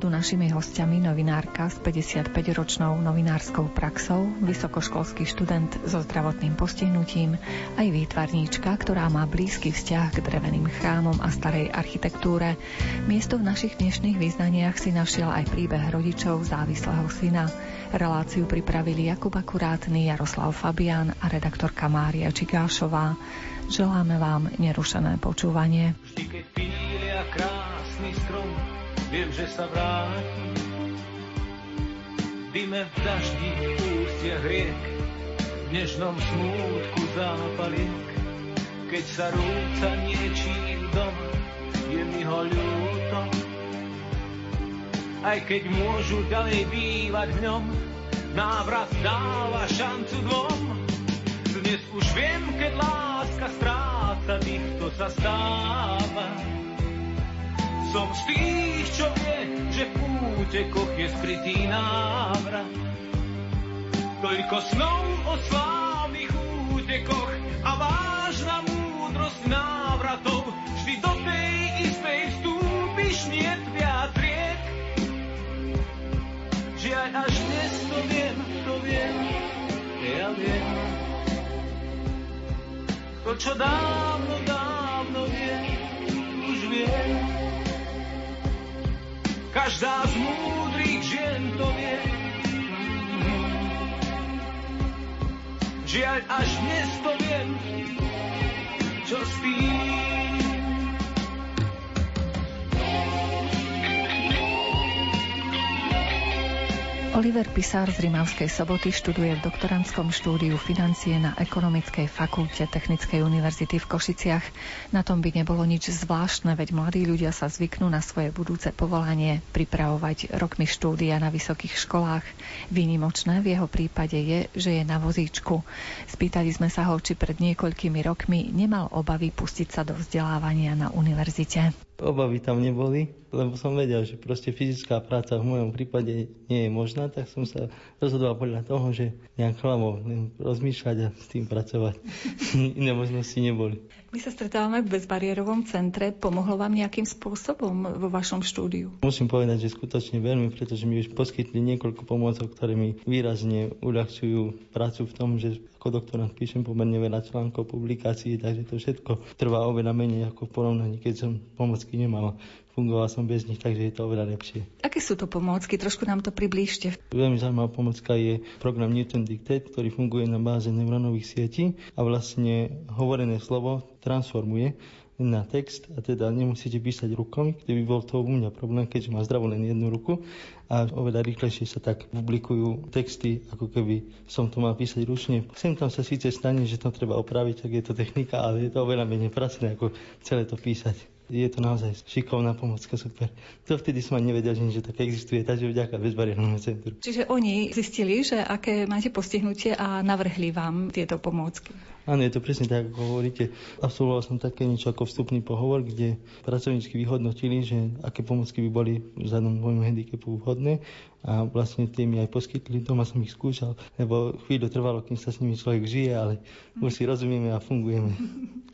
budú našimi hostiami novinárka s 55-ročnou novinárskou praxou, vysokoškolský študent so zdravotným postihnutím, aj výtvarníčka, ktorá má blízky vzťah k dreveným chrámom a starej architektúre. Miesto v našich dnešných význaniach si našiel aj príbeh rodičov závislého syna. Reláciu pripravili Jakub Akurátny, Jaroslav Fabian a redaktorka Mária Čigášová. Želáme vám nerušené počúvanie. Vždy, keď pília krásny strom, viem, že sa vráti. Dime v daždi, v ústiach riek, v dnešnom smútku zápaliek. Keď sa rúca niečím dom, je mi ho ľúto. Aj keď môžu ďalej bývať v ňom, návrat dáva šancu dvom. Dnes už viem, keď láska stráca tých, kto sa stáva. Som z tých, čo vie, že v útekoch je skrytý návrat. Toľko snov o slávnych útekoch a vážna múdrosť návratov. Vždy do tej istej vstúpiš, nie viac riek. Žiaľ, až dnes to viem, to viem, ja viem. To, čo dávno, dávno viem, už viem. Každá z múdrych žien to vie. Žiaľ, až dnes to viem, čo spím. Oliver Pisár z Rimavskej soboty študuje v doktorantskom štúdiu financie na Ekonomickej fakulte Technickej univerzity v Košiciach. Na tom by nebolo nič zvláštne, veď mladí ľudia sa zvyknú na svoje budúce povolanie pripravovať rokmi štúdia na vysokých školách. Výnimočné v jeho prípade je, že je na vozíčku. Spýtali sme sa ho, či pred niekoľkými rokmi nemal obavy pustiť sa do vzdelávania na univerzite. Obavy tam neboli, lebo som vedel, že proste fyzická práca v mojom prípade nie je možná, tak som sa rozhodoval podľa toho, že nejak len rozmýšľať a s tým pracovať. Iné možnosti neboli. My sa stretávame v bezbariérovom centre. Pomohlo vám nejakým spôsobom vo vašom štúdiu? Musím povedať, že skutočne veľmi, pretože mi už poskytli niekoľko pomôcok, ktoré mi výrazne uľahčujú prácu v tom, že ako doktorant píšem pomerne veľa článkov, publikácií, takže to všetko trvá oveľa menej ako v porovnaní, keď som pomocky nemal fungoval som bez nich, takže je to oveľa lepšie. Aké sú to pomôcky? Trošku nám to priblížte. Veľmi zaujímavá pomocka je program Newton Dictate, ktorý funguje na báze neurónových sietí a vlastne hovorené slovo transformuje na text a teda nemusíte písať rukom, kde by bol to u mňa problém, keďže má zdravú len jednu ruku a oveľa rýchlejšie sa tak publikujú texty, ako keby som to mal písať ručne. Sem tam sa síce stane, že to treba opraviť, tak je to technika, ale je to oveľa menej pracné, ako celé to písať je to naozaj šikovná pomocka, super. To vtedy som ani nevedel, že niečo také existuje, takže vďaka bezbariérnemu centru. Čiže oni zistili, že aké máte postihnutie a navrhli vám tieto pomôcky. Áno, je to presne tak, ako hovoríte. Absolvoval som také niečo ako vstupný pohovor, kde pracovníčky vyhodnotili, že aké pomocky by boli vzhľadom môjmu handicapu vhodné a vlastne tie mi aj poskytli, doma som ich skúšal, lebo chvíľu trvalo, kým sa s nimi človek žije, ale už si rozumieme a fungujeme.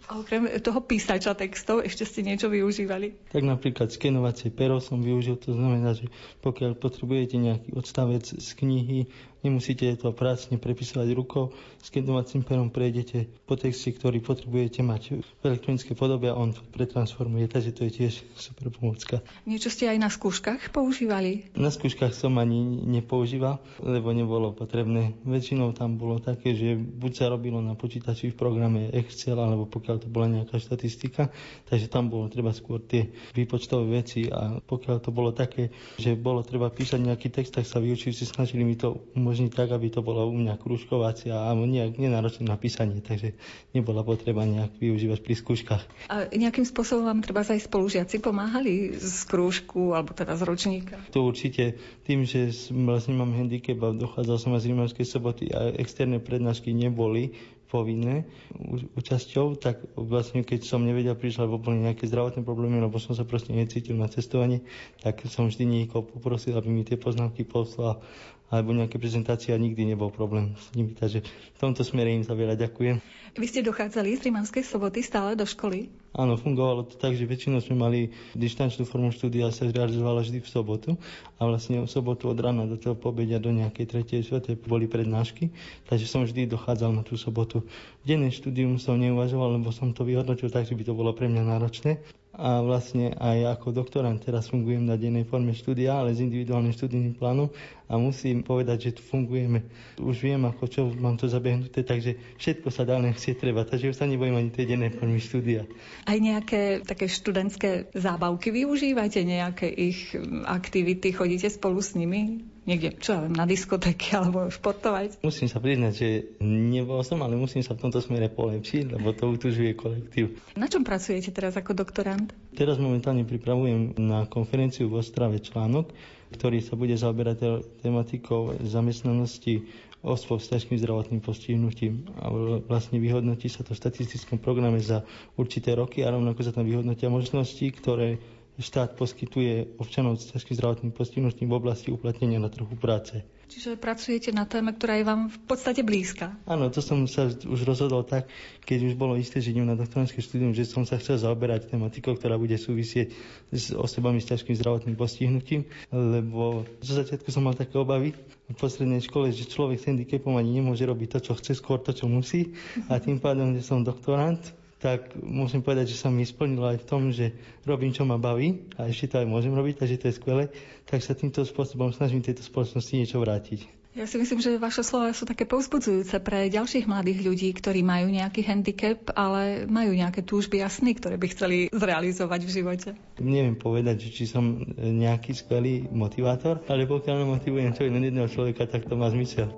A okrem toho písača textov ešte ste niečo využívali? Tak napríklad skenovacie pero som využil, to znamená, že pokiaľ potrebujete nejaký odstavec z knihy, Nemusíte to prácne prepisovať rukou, s kenovacím perom prejdete po texte, ktorý potrebujete mať v elektronické podobe a on to pretransformuje, takže to je tiež super pomocka. Niečo ste aj na skúškach používali? Na skúškach som ani nepoužíval, lebo nebolo potrebné. Väčšinou tam bolo také, že buď sa robilo na počítači v programe Excel, alebo pokiaľ to bola nejaká štatistika, takže tam bolo treba skôr tie výpočtové veci a pokiaľ to bolo také, že bolo treba písať nejaký text, tak sa vyučujúci snažili mi to umožniť umožniť tak, aby to bolo u mňa kružkovacia a nejak nenáročné na písanie, takže nebola potreba nejak využívať pri skúškach. A nejakým spôsobom vám treba aj spolužiaci pomáhali z krúžku alebo teda z ročníka? To určite tým, že vlastne mám handicap a dochádzal som aj z Rímavskej soboty a externé prednášky neboli, povinné účasťou, tak vlastne keď som nevedel prísť, alebo boli nejaké zdravotné problémy, lebo som sa proste necítil na cestovanie, tak som vždy niekoho poprosil, aby mi tie poznámky poslal alebo nejaké prezentácie a nikdy nebol problém s nimi. Takže v tomto smere im za veľa ďakujem. Vy ste dochádzali z Rimanskej soboty stále do školy? Áno, fungovalo to tak, že väčšinou sme mali dištančnú formu štúdia sa zrealizovala vždy v sobotu a vlastne v sobotu od rána do toho pobedia do nejakej tretej svete boli prednášky, takže som vždy dochádzal na tú sobotu. Denné štúdium som neuvažoval, lebo som to vyhodnotil tak, že by to bolo pre mňa náročné a vlastne aj ako doktorant teraz fungujem na dennej forme štúdia, ale s individuálnym študijným plánom a musím povedať, že tu fungujeme. Už viem, ako čo mám to zabehnuté, takže všetko sa dá, nech si treba, takže už sa nebojím ani tej dennej formy štúdia. Aj nejaké také študentské zábavky využívate, nejaké ich aktivity, chodíte spolu s nimi? niekde, čo ja viem, na diskotéke alebo športovať? Musím sa priznať, že nebol som, ale musím sa v tomto smere polepšiť, lebo to utužuje kolektív. Na čom pracujete teraz ako doktorant? Teraz momentálne pripravujem na konferenciu v Ostrave článok, ktorý sa bude zaoberať tematikou zamestnanosti osôb s ťažkým zdravotným postihnutím a vlastne vyhodnotí sa to v statistickom programe za určité roky a rovnako sa tam vyhodnotia možnosti, ktoré štát poskytuje občanov s ťažkým zdravotným postihnutím v oblasti uplatnenia na trhu práce. Čiže pracujete na téme, ktorá je vám v podstate blízka. Áno, to som sa už rozhodol tak, keď už bolo isté, že idem na doktorantské štúdium, že som sa chcel zaoberať tematikou, ktorá bude súvisieť s osobami s ťažkým zdravotným postihnutím, lebo zo začiatku som mal také obavy v poslednej škole, že človek s handicapom ani nemôže robiť to, čo chce, skôr to, čo musí. A tým pádom, že som doktorant, tak musím povedať, že sa mi splnilo aj v tom, že robím, čo ma baví a ešte to aj môžem robiť, takže to je skvelé, tak sa týmto spôsobom snažím tejto spoločnosti niečo vrátiť. Ja si myslím, že vaše slova sú také povzbudzujúce pre ďalších mladých ľudí, ktorí majú nejaký handicap, ale majú nejaké túžby a sny, ktoré by chceli zrealizovať v živote. Neviem povedať, či som nejaký skvelý motivátor, ale pokiaľ motivujem čo len jedného človeka, tak to má zmysel.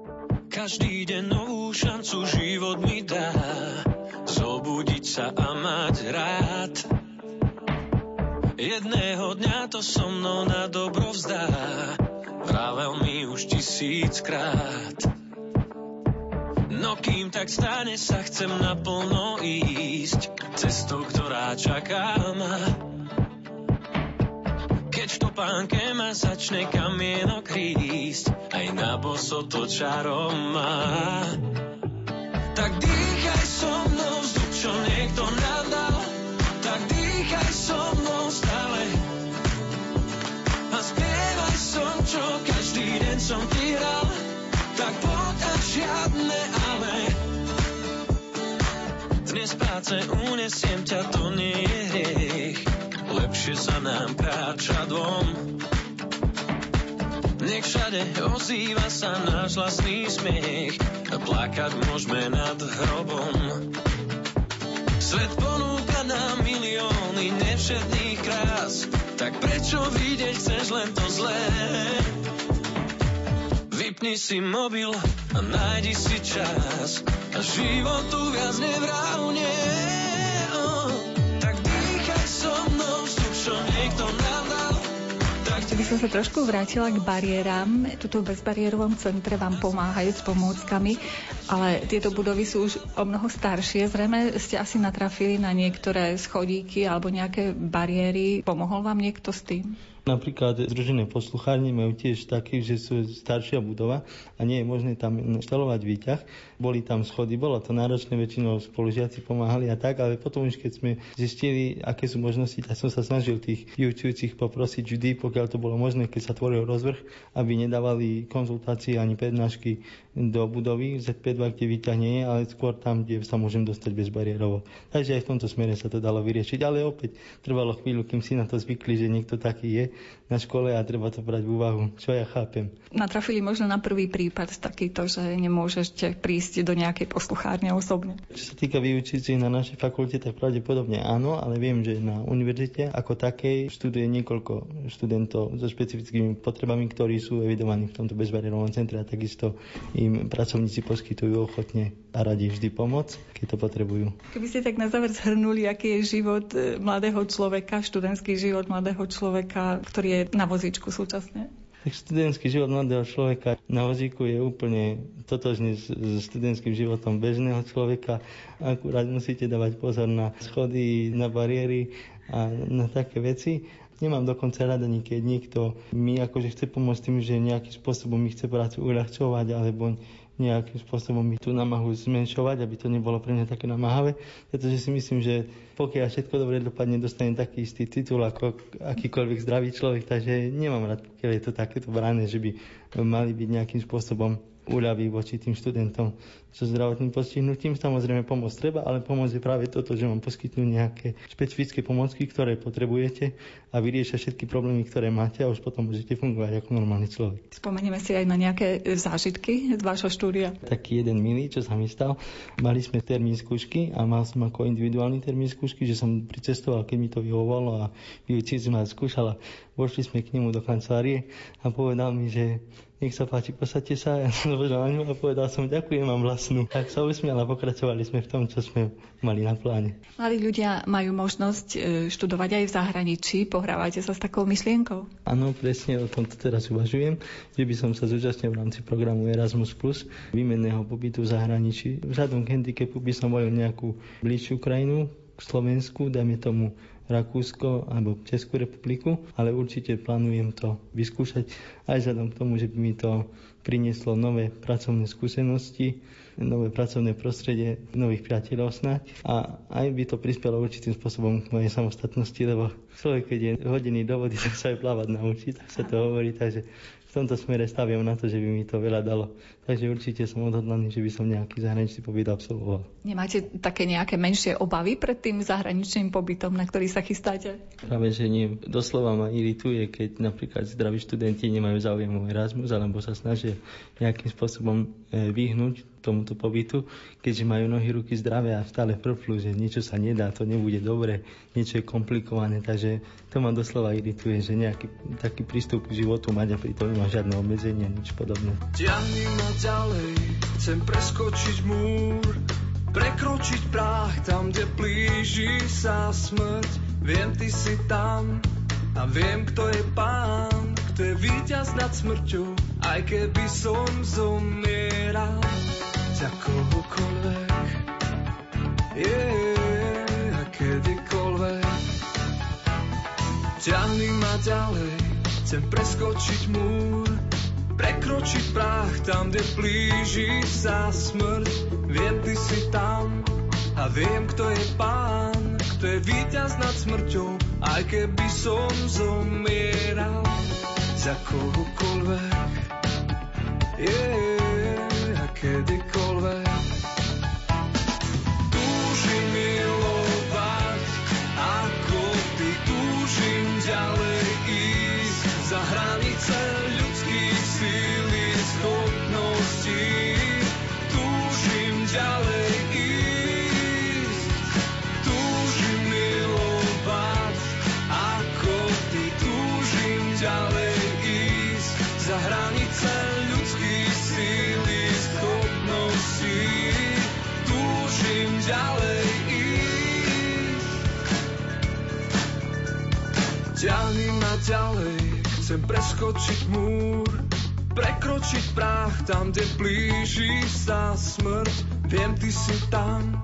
Každý deň novú šancu život mi dá zobudiť sa a mať rád. Jedného dňa to so mnou na dobro vzdá, vravel mi už tisíckrát. No kým tak stane sa, chcem naplno ísť cestou, ktorá čaká ma. Keď v topánke ma začne kamienok rísť, aj na boso to čarom má. Tak dýchaj so mnou vzduch, čo niekto nám dal. Tak dýchaj so mnou stále. A spievaj som, čo každý deň som ti hral. Tak poď a žiadne ale. Dnes práce unesiem ťa, to nie je hriech. Lepšie sa nám kráča dvom. Nech všade ozýva sa náš vlastný smiech a plakať môžeme nad hrobom. Svet ponúka nám milióny nevšetných krás, tak prečo vidieť chceš len to zlé? Vypni si mobil a nájdi si čas a životu viac nevrávne. Oh, tak dýchaj so mnou vzduch, čo niekto nám dal by som sa trošku vrátila k bariéram. Tuto v bezbariérovom centre vám pomáhajú s pomôckami, ale tieto budovy sú už o mnoho staršie. Zrejme ste asi natrafili na niektoré schodíky alebo nejaké bariéry. Pomohol vám niekto s tým? Napríklad združené posluchárne majú tiež taký, že sú staršia budova a nie je možné tam inštalovať výťah. Boli tam schody, bolo to náročné, väčšinou spolužiaci pomáhali a tak, ale potom už keď sme zistili, aké sú možnosti, tak som sa snažil tých vyučujúcich poprosiť vždy, pokiaľ to bolo možné, keď sa tvoril rozvrh, aby nedávali konzultácie ani prednášky do budovy ZP2, kde výťah nie je, ale skôr tam, kde sa môžem dostať bezbariérovo. Takže aj v tomto smere sa to dalo vyriešiť, ale opäť trvalo chvíľu, kým si na to zvykli, že niekto taký je na škole a treba to brať v úvahu, čo ja chápem. Natrafili možno na prvý prípad takýto, že nemôžete prísť do nejakej posluchárne osobne. Čo sa týka vyučujúcich na našej fakulte, tak pravdepodobne áno, ale viem, že na univerzite ako takej študuje niekoľko študentov so špecifickými potrebami, ktorí sú evidovaní v tomto bezbariérovom centre a takisto im pracovníci poskytujú ochotne a radi vždy pomoc, keď to potrebujú. Keby ste tak na záver zhrnuli, aký je život e, mladého človeka, študentský život mladého človeka, ktorý je na vozíčku súčasne? Tak študentský život mladého človeka na vozíku je úplne totožný s, s študentským životom bežného človeka. Akurát musíte dávať pozor na schody, na bariéry a na také veci Nemám dokonca rada keď niekto mi akože chce pomôcť tým, že nejakým spôsobom mi chce prácu uľahčovať alebo nejakým spôsobom mi tú namahu zmenšovať, aby to nebolo pre mňa také namáhavé, pretože si myslím, že pokiaľ všetko dobre dopadne, dostanem taký istý titul ako akýkoľvek zdravý človek, takže nemám rád, pokiaľ je to takéto brané, že by mali byť nejakým spôsobom úľavy voči tým študentom so zdravotným postihnutím. Samozrejme pomôcť treba, ale pomôcť je práve toto, že vám poskytnú nejaké špecifické pomocky, ktoré potrebujete a vyriešia všetky problémy, ktoré máte a už potom môžete fungovať ako normálny človek. Spomenieme si aj na nejaké zážitky z vášho štúdia. Taký jeden milý, čo sa mi stal. Mali sme termín skúšky a mal som ako individuálny termín skúšky, že som pricestoval, keď mi to vyhovovalo a vyučíci ma skúšala. Vošli sme k nemu do kancelárie a povedal mi, že nech sa páči, posadte sa. Ja som na ňu a povedal som, ďakujem, mám vlastnú. Tak sa usmial a pokračovali sme v tom, čo sme mali na pláne. Mladí ľudia majú možnosť e, študovať aj v zahraničí. Pohrávate sa s takou myšlienkou? Áno, presne o tomto teraz uvažujem, že by som sa zúčastnil v rámci programu Erasmus Plus výmenného pobytu v zahraničí. Vzhľadom k handicapu by som volil nejakú bližšiu krajinu, k Slovensku, dajme tomu Rakúsko alebo Českú republiku, ale určite plánujem to vyskúšať aj vzhľadom k tomu, že by mi to prinieslo nové pracovné skúsenosti, nové pracovné prostredie, nových priateľov snať a aj by to prispelo určitým spôsobom k mojej samostatnosti, lebo človek, keď je hodený do vody, tak sa aj plávať naučí, tak sa to hovorí, takže v tomto smere staviam na to, že by mi to veľa dalo. Takže určite som odhodlaný, že by som nejaký zahraničný pobyt absolvoval. Nemáte také nejaké menšie obavy pred tým zahraničným pobytom, na ktorý sa chystáte? Práve, že nie. Doslova ma irituje, keď napríklad zdraví študenti nemajú záujem o Erasmus, alebo sa snažia nejakým spôsobom e, vyhnúť tomuto pobytu, keďže majú nohy, ruky zdravé a stále prflú, že niečo sa nedá, to nebude dobre, niečo je komplikované, takže to ma doslova irituje, že nejaký taký prístup k životu mať a pritom nemá žiadne obmedzenia, nič podobné. Ťahni ma ďalej, chcem preskočiť múr, prekročiť práh tam, kde blíži sa smrť. Viem, ty si tam a viem, kto je pán, kto je víťaz nad smrťou, aj keby som zomieral za kohokoľvek. Yeah, a kedykoľvek. Ťahni ma ďalej, chcem preskočiť múr, prekročiť práh tam, kde blíži sa smrť. Viem, ty si tam a viem, kto je pán, kto je víťaz nad smrťou, aj keby som zomieral za kohokoľvek. Yeah, a kedykoľvek. Túžim milovať, ako ty túžim ďalej sun. Chcem preskočiť múr, prekročiť práh tam, kde blíži sa smrť. Viem, ty si tam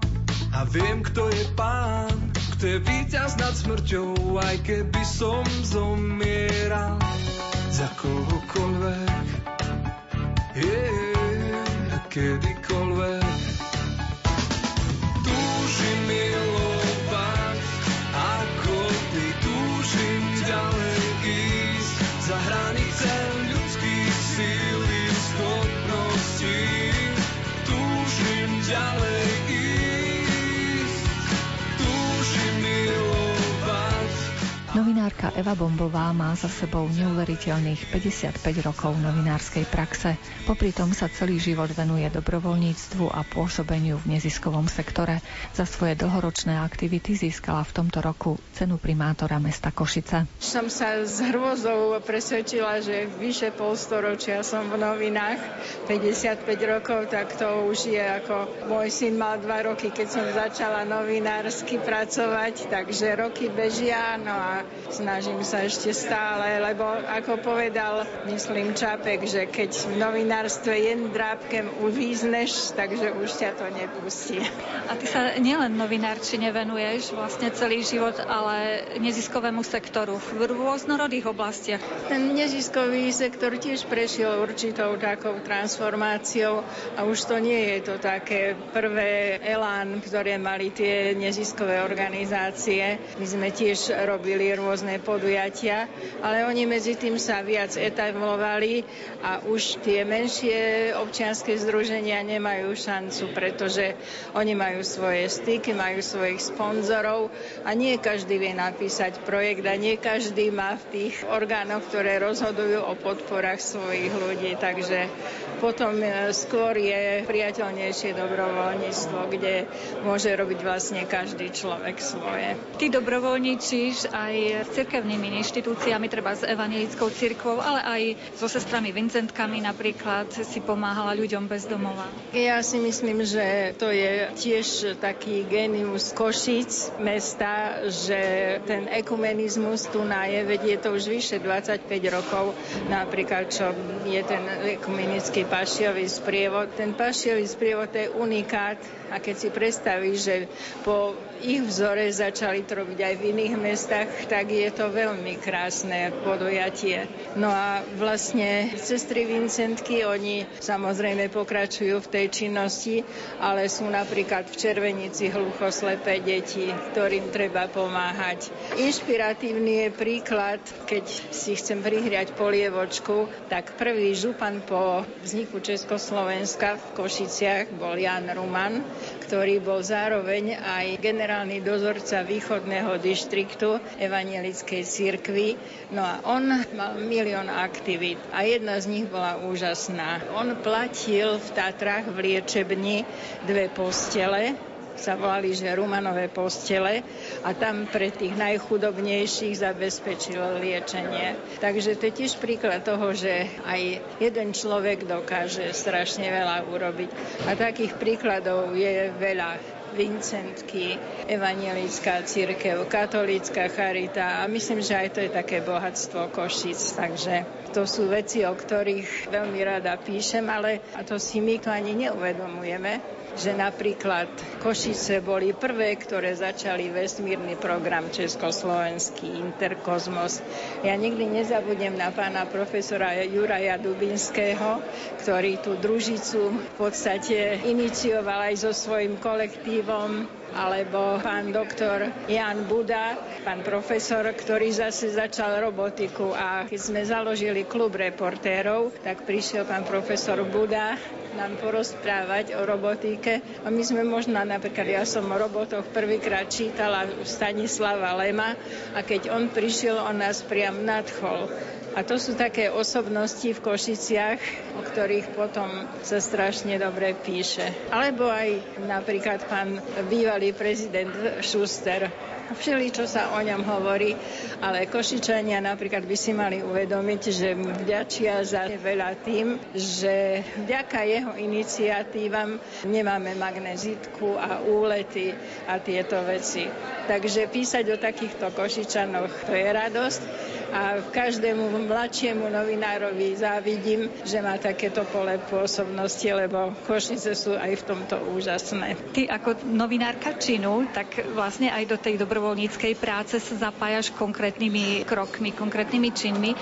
a viem, kto je pán, kto je víťaz nad smrťou, aj keby som zomieral za kohokoľvek. Yeah, a Novinárka Eva Bombová má za sebou neuveriteľných 55 rokov novinárskej praxe. Popri tom sa celý život venuje dobrovoľníctvu a pôsobeniu v neziskovom sektore. Za svoje dlhoročné aktivity získala v tomto roku cenu primátora mesta Košice. Som sa s hrôzou presvedčila, že vyše polstoročia som v novinách, 55 rokov, tak to už je ako môj syn mal 2 roky, keď som začala novinársky pracovať, takže roky bežia, no a snažím sa ešte stále, lebo ako povedal, myslím Čapek, že keď v novinárstve jen drábkem uvízneš, takže už ťa to nepustí. A ty sa nielen novinárčine venuješ vlastne celý život, ale neziskovému sektoru v rôznorodých oblastiach. Ten neziskový sektor tiež prešiel určitou takou transformáciou a už to nie je to také prvé elán, ktoré mali tie neziskové organizácie. My sme tiež robili rôzne podujatia, ale oni medzi tým sa viac etablovali a už tie menšie občianske združenia nemajú šancu, pretože oni majú svoje styky, majú svojich sponzorov a nie každý vie napísať projekt a nie každý má v tých orgánoch, ktoré rozhodujú o podporách svojich ľudí. Takže potom e, skôr je priateľnejšie dobrovoľníctvo, kde môže robiť vlastne každý človek svoje. Ty dobrovoľníčiš aj s cirkevnými inštitúciami, treba s evanielickou cirkvou, ale aj so sestrami Vincentkami napríklad si pomáhala ľuďom bez domova. Ja si myslím, že to je tiež taký genius Košic mesta, že ten ekumenizmus tu na je, veď je to už vyše 25 rokov, napríklad čo je ten ekumenický pašiový sprievod. Ten pašiový sprievod je unikát a keď si predstavíš, že po ich vzore začali to robiť aj v iných mestách, tak je to veľmi krásne podujatie. No a vlastne sestry Vincentky, oni samozrejme pokračujú v tej činnosti, ale sú napríklad v Červenici hluchoslepé deti, ktorým treba pomáhať. Inšpiratívny je príklad, keď si chcem prihriať polievočku, tak prvý župan po vzniku Československa v Košiciach bol Jan Ruman, ktorý bol zároveň aj generálny dozorca východného dištriktu Evangelickej cirkvi. No a on mal milión aktivít a jedna z nich bola úžasná. On platil v Tatrách v liečebni dve postele, sa volali, že Rumanové postele a tam pre tých najchudobnejších zabezpečil liečenie. Takže to je tiež príklad toho, že aj jeden človek dokáže strašne veľa urobiť. A takých príkladov je veľa. Vincentky, evangelická církev, katolícka charita a myslím, že aj to je také bohatstvo Košic. Takže to sú veci, o ktorých veľmi rada píšem, ale a to si my to ani neuvedomujeme že napríklad Košice boli prvé, ktoré začali vesmírny program Československý Interkozmos. Ja nikdy nezabudnem na pána profesora Juraja Dubinského, ktorý tú družicu v podstate inicioval aj so svojím kolektívom alebo pán doktor Jan Buda, pán profesor, ktorý zase začal robotiku a keď sme založili klub reportérov, tak prišiel pán profesor Buda nám porozprávať o robotike a my sme možno, napríklad ja som o robotoch prvýkrát čítala Stanislava Lema a keď on prišiel, on nás priam nadchol. A to sú také osobnosti v Košiciach, o ktorých potom sa strašne dobre píše. Alebo aj napríklad pán bývalý prezident Schuster, všeli, čo sa o ňom hovorí, ale Košičania napríklad by si mali uvedomiť, že vďačia za veľa tým, že vďaka jeho iniciatívam nemáme magnezitku a úlety a tieto veci. Takže písať o takýchto Košičanoch to je radosť a každému mladšiemu novinárovi závidím, že má takéto pole pôsobnosti, lebo Košice sú aj v tomto úžasné. Ty ako novinárka činu, tak vlastne aj do tej dobrovoľníckej práce sa zapájaš konkrétnymi krokmi, konkrétnymi činmi.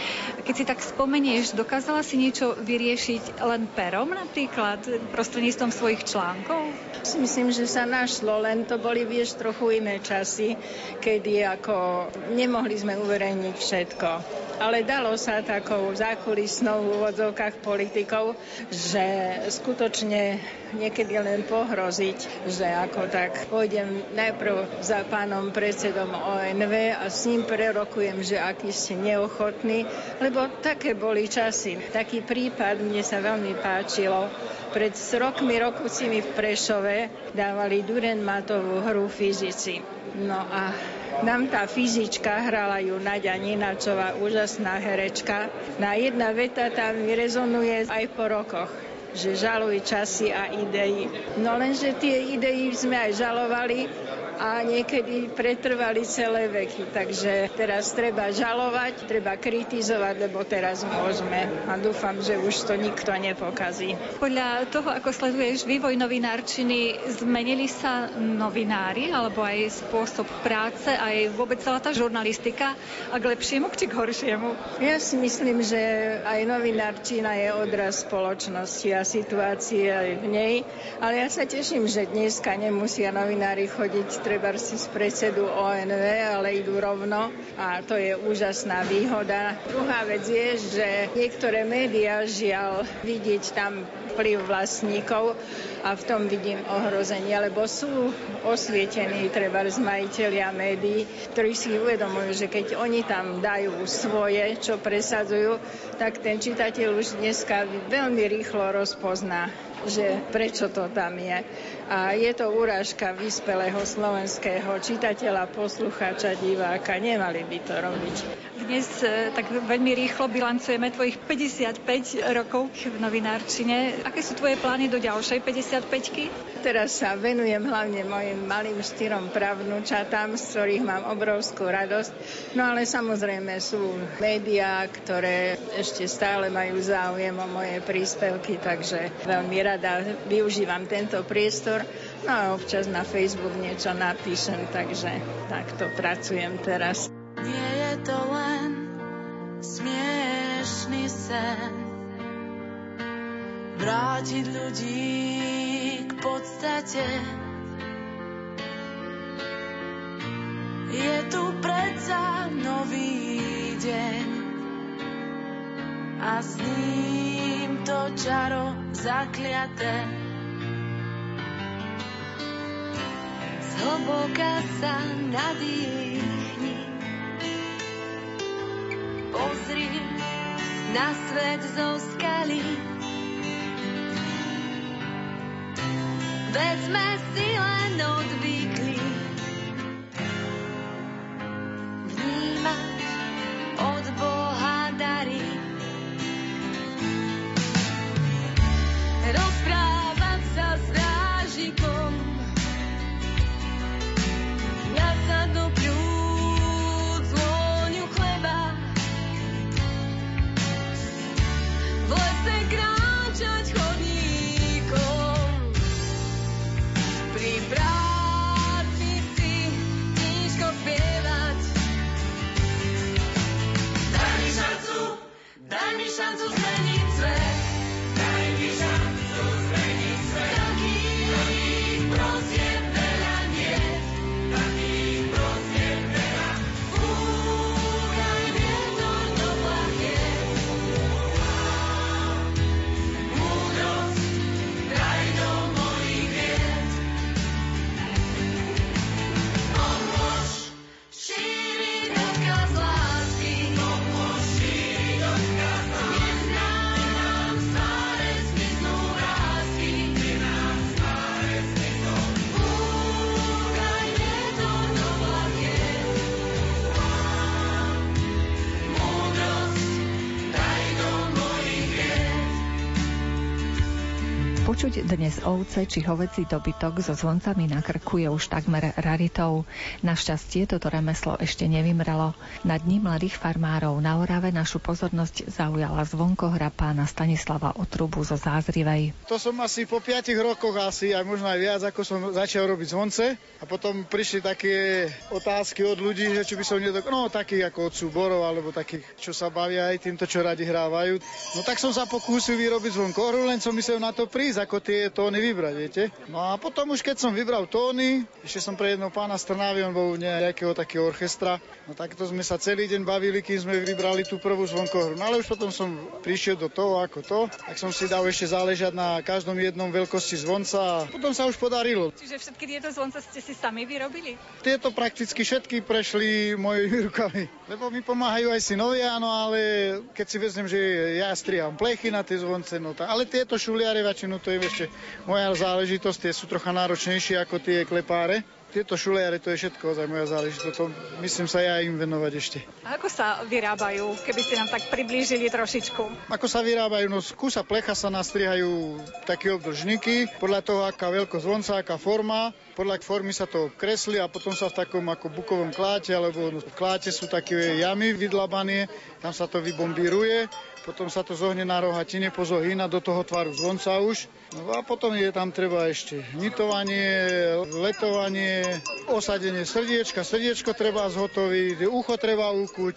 Keď si tak spomenieš, dokázala si niečo vyriešiť len perom napríklad, prostredníctvom svojich článkov? Myslím, že sa našlo, len to boli, vieš, trochu iné časy, kedy ako nemohli sme uverejniť všetko všetko. Ale dalo sa takou zákulisnou v úvodzovkách politikov, že skutočne niekedy len pohroziť, že ako tak pôjdem najprv za pánom predsedom ONV a s ním prerokujem, že aký ste neochotní, lebo také boli časy. Taký prípad mne sa veľmi páčilo. Pred rokmi, rokúcimi v Prešove dávali Duren Matovú hru fyzici. No a nám tá fyzička hrala ju Nadia Ninačová, úžasná herečka. Na jedna veta tam rezonuje aj po rokoch. že žaluj časy a idei. No lenže tie idei sme aj žalovali a niekedy pretrvali celé veky. Takže teraz treba žalovať, treba kritizovať, lebo teraz môžeme. A dúfam, že už to nikto nepokazí. Podľa toho, ako sleduješ vývoj novinárčiny, zmenili sa novinári, alebo aj spôsob práce, aj vôbec celá tá žurnalistika a k lepšiemu či k horšiemu? Ja si myslím, že aj novinárčina je odraz spoločnosti a situácie v nej, ale ja sa teším, že dneska nemusia novinári chodiť treba si z predsedu ONV, ale idú rovno a to je úžasná výhoda. Druhá vec je, že niektoré médiá žiaľ vidieť tam vplyv vlastníkov a v tom vidím ohrozenie, lebo sú osvietení treba z majiteľia médií, ktorí si uvedomujú, že keď oni tam dajú svoje, čo presadzujú, tak ten čitateľ už dneska veľmi rýchlo rozpozná že prečo to tam je. A je to úražka vyspelého slovenského čitateľa, poslucháča, diváka. Nemali by to robiť. Dnes e, tak veľmi rýchlo bilancujeme tvojich 55 rokov v novinárčine. Aké sú tvoje plány do ďalšej 55-ky? Teraz sa venujem hlavne mojim malým štyrom pravnúčatám, z ktorých mám obrovskú radosť. No ale samozrejme sú médiá, ktoré ešte stále majú záujem o moje príspevky, takže veľmi rada využívam tento priestor. No a občas na Facebook niečo napíšem, takže takto pracujem teraz. Nie je to len smiešný sen vrátiť ľudí k podstate. Je tu predsa nový deň a s ním to čaro zakliaté. Zhlboka sa nadýchni, pozri na svet zo skaly. Veď sme si len odvykli vnímať chances. Počuť dnes ovce či hovedzi dobytok so zvoncami na krku je už takmer raritou. Našťastie toto remeslo ešte nevymrelo. Na dni mladých farmárov na Orave našu pozornosť zaujala zvonkohra pána Stanislava Otrubu zo Zázrivej. To som asi po 5 rokoch asi, aj možno aj viac, ako som začal robiť zvonce. A potom prišli také otázky od ľudí, že či by som nedok... No takých ako od súborov, alebo takých, čo sa bavia aj týmto, čo radi hrávajú. No tak som sa pokúsil vyrobiť zvonkohru, len som myslel na to prísť, ako tie tóny vybrať, viete. No a potom už keď som vybral tóny, ešte som pre jedného pána z Trnavy, on bol nejakého takého orchestra, no takto sme sa celý deň bavili, kým sme vybrali tú prvú zvonkohru. No ale už potom som prišiel do toho, ako to, tak som si dal ešte záležať na každom jednom veľkosti zvonca a potom sa už podarilo. Čiže všetky tieto zvonce ste si sami vyrobili? Tieto prakticky všetky prešli mojimi rukami, lebo mi pomáhajú aj synovia, no ale keď si vezmem, že ja striham plechy na tie zvonce, no tá, ale tieto šuliare väčšinu to to je ešte moja záležitosť, tie sú trocha náročnejšie ako tie klepáre. Tieto šuliare, to je všetko za moja záležitosť. To myslím sa ja im venovať ešte. A ako sa vyrábajú, keby ste nám tak priblížili trošičku? Ako sa vyrábajú? No z kúsa plecha sa nastrihajú také obdržníky, podľa toho, aká veľkosť vonca, aká forma. Podľa formy sa to kreslí a potom sa v takom ako bukovom kláte, alebo v kláte sú také jamy vydlabané, tam sa to vybombíruje potom sa to zohne na rohatine, pozohýna do toho tvaru zvonca už. No a potom je tam treba ešte hnitovanie, letovanie, osadenie srdiečka, srdiečko treba zhotoviť, ucho treba ukuť.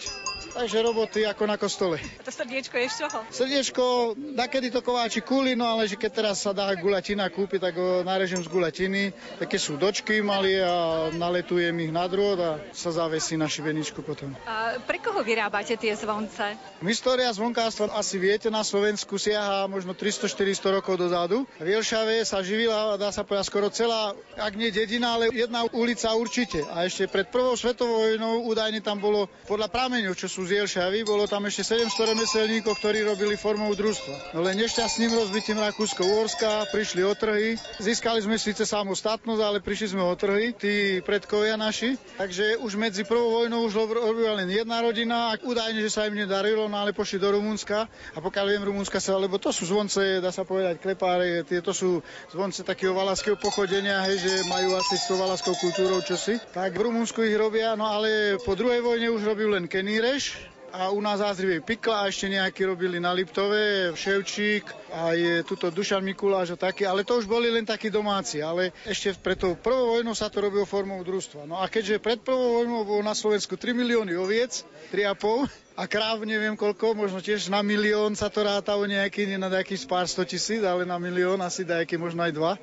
Takže roboty ako na kostole. A to srdiečko je z čoho? Srdiečko, nakedy to kováči kuli, no ale že keď teraz sa dá gulatina kúpiť, tak ho narežem z gulatiny. Také sú dočky mali a naletujem ich na drôt a sa zavesí na šibeničku potom. A pre koho vyrábate tie zvonce? História zvonkástva asi viete, na Slovensku siaha možno 300-400 rokov dozadu. V Jelšave sa živila, dá sa povedať, skoro celá, ak nie dedina, ale jedna ulica určite. A ešte pred prvou svetovou vojnou údajne tam bolo podľa prameňov, čo sú z Jelšavy, bolo tam ešte 700 remeselníkov, ktorí robili formou družstva. No len nešťastným rozbitím Rakúsko-Uhorska prišli o trhy. Získali sme síce samostatnosť, ale prišli sme o trhy, tí predkovia naši. Takže už medzi prvou vojnou už robila len jedna rodina a údajne, že sa im nedarilo, no ale pošli do Rumunska. A pokiaľ viem, Rumunska sa, lebo to sú zvonce, dá sa povedať, klepáre, tieto sú zvonce takého valaského pochodenia, hej, že majú asi s tou valaskou kultúrou čosi. Tak v Rumunsku ich robia, no ale po druhej vojne už robil len keníreš, a u nás Ázrivej Pikla a ešte nejakí robili na Liptove, Ševčík a je tuto Dušan Mikuláš a taký, ale to už boli len takí domáci, ale ešte pred tou prvou vojnou sa to robilo formou družstva. No a keďže pred prvou vojnou bolo na Slovensku 3 milióny oviec, 3,5, a kráv neviem koľko, možno tiež na milión sa to rátalo nejaký, nie na nejakých pár sto tisíc, ale na milión asi nejaký možno aj dva.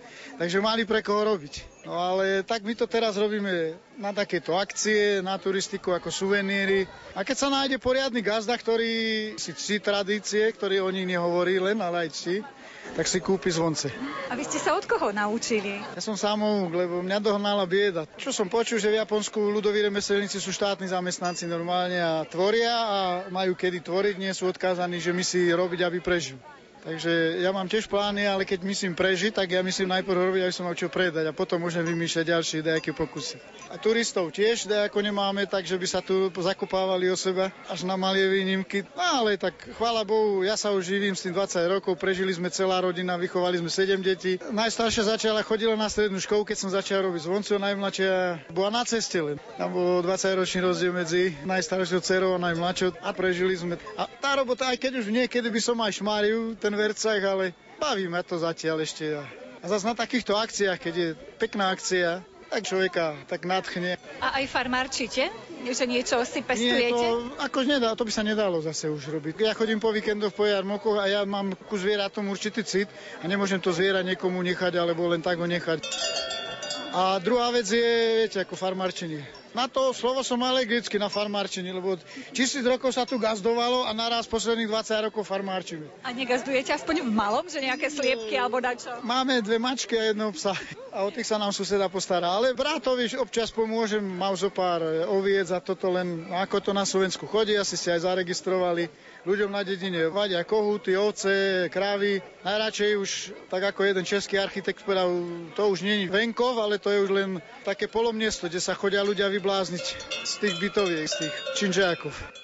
Takže mali pre koho robiť. No ale tak my to teraz robíme na takéto akcie, na turistiku ako suveníry. A keď sa nájde poriadny gazda, ktorý si tradície, ktorý o nich nehovorí len, ale aj ctí, tak si kúpi zvonce. A vy ste sa od koho naučili? Ja som samouk, lebo mňa dohnala bieda. Čo som počul, že v Japonsku ľudoví remeselníci sú štátni zamestnanci normálne a tvoria a majú kedy tvoriť, nie sú odkázaní, že my si robiť, aby prežijú. Takže ja mám tiež plány, ale keď myslím prežiť, tak ja myslím najprv robiť, aby som mal čo predať a potom môžem vymýšľať ďalšie nejaké pokusy. A turistov tiež ako nemáme, takže by sa tu zakopávali o seba až na malé výnimky. No ale tak chvála Bohu, ja sa už živím s tým 20 rokov, prežili sme celá rodina, vychovali sme 7 detí. Najstaršia začala, chodila na strednú školu, keď som začal robiť zvoncu, najmladšia bola na ceste len. Tam bol 20 ročný rozdiel medzi najstaršou dcerou a najmladšou a prežili sme. A tá robota, aj keď už niekedy by som aj šmáriu, ten vercach, ale baví ma to zatiaľ ešte. A zase na takýchto akciách, keď je pekná akcia, tak človeka tak nadchne. A aj farmárčite? Že niečo si pestujete? Nie, to, akož nedá, to by sa nedalo zase už robiť. Ja chodím po víkendoch po jarmokoch a ja mám ku zvieratom určitý cit a nemôžem to zviera niekomu nechať alebo len tak ho nechať. A druhá vec je, viete, ako farmárčenie na to slovo som mal anglicky na farmárčení, lebo tisíc rokov sa tu gazdovalo a naraz posledných 20 rokov farmárčíme. A negazdujete aspoň v malom, že nejaké sliepky alebo dačo? Máme dve mačky a jedno psa a o tých sa nám suseda postará. Ale brátovi občas pomôžem, mám zo pár oviec a toto len ako to na Slovensku chodí, asi ste aj zaregistrovali ľuďom na dedine vadia kohúty, ovce, krávy. Najradšej už, tak ako jeden český architekt povedal, to už je venkov, ale to je už len také polomiesto, kde sa chodia ľudia vyblázniť z tých bytoviek, z tých činžiakov.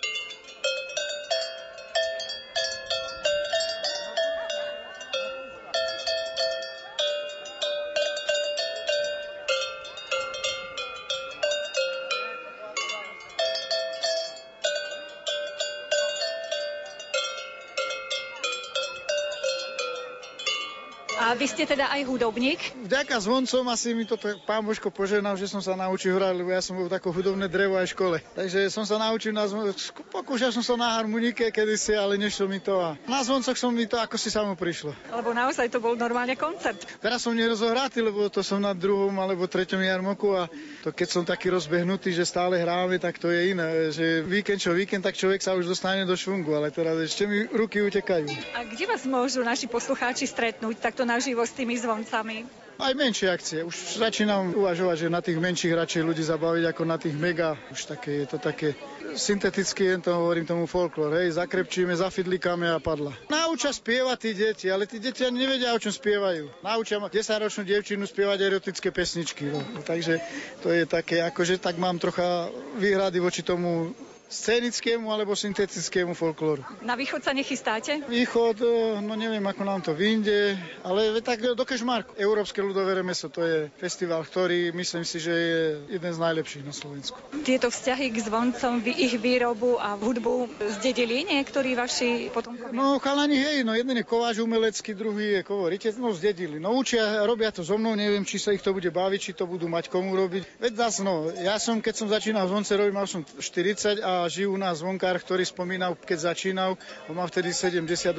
Ste teda aj hudobník? Vďaka zvoncom asi mi to pán Božko poženal, že som sa naučil hrať, lebo ja som bol tako hudobné drevo aj v škole. Takže som sa naučil na zvon... Pokúšal som sa na harmonike kedysi, ale nešlo mi to. A na zvoncoch som mi to ako si samo prišlo. Lebo naozaj to bol normálne koncert. Teraz som nerozohratý, lebo to som na druhom alebo treťom jarmoku a to keď som taký rozbehnutý, že stále hráme, tak to je iné. Že víkend čo víkend, tak človek sa už dostane do švungu, ale teraz ešte mi ruky utekajú. A kde vás môžu naši poslucháči stretnúť takto naživo s tými zvoncami? Aj menšie akcie. Už začínam uvažovať, že na tých menších radšej ľudí zabaviť ako na tých mega. Už také, je to také synteticky, to hovorím tomu folklór. Hej, zakrepčíme, zafidlikáme a padla. Naučia spievať tí deti, ale tí deti ani nevedia, o čom spievajú. Naučia 10-ročnú devčinu spievať erotické pesničky. No. Takže to je také, akože tak mám trocha výhrady voči tomu scénickému alebo syntetickému folklóru. Na východ sa nechystáte? Východ, e, no neviem, ako nám to vyjde, ale tak do Kešmarku. Európske ľudové remeso, to je festival, ktorý myslím si, že je jeden z najlepších na Slovensku. Tieto vzťahy k zvoncom, ich výrobu a hudbu zdedili niektorí vaši potomkovia? No chalani, hej, no jeden je kováč umelecký, druhý je kovoritec, no zdedili. No učia, robia to so mnou, neviem, či sa ich to bude baviť, či to budú mať komu robiť. Veď zás, no, ja som, keď som začínal zvonce robiť, mal som 40 a žijú u nás zvonkár, ktorý spomínal, keď začínal, on mal vtedy 70-80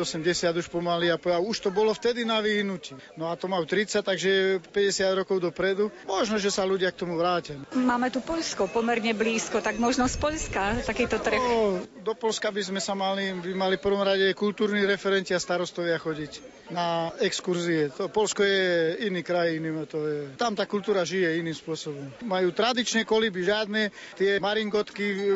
už pomaly a povedal, už to bolo vtedy na vyhnutí. No a to mal 30, takže 50 rokov dopredu. Možno, že sa ľudia k tomu vrátia. Máme tu Polsko pomerne blízko, tak možno z Polska takýto trh. No, do Polska by sme sa mali, by mali prvom rade kultúrni referenti a starostovia chodiť na exkurzie. To Polsko je iný kraj, iný to je. Tam tá kultúra žije iným spôsobom. Majú tradičné koliby, žiadne tie maringotky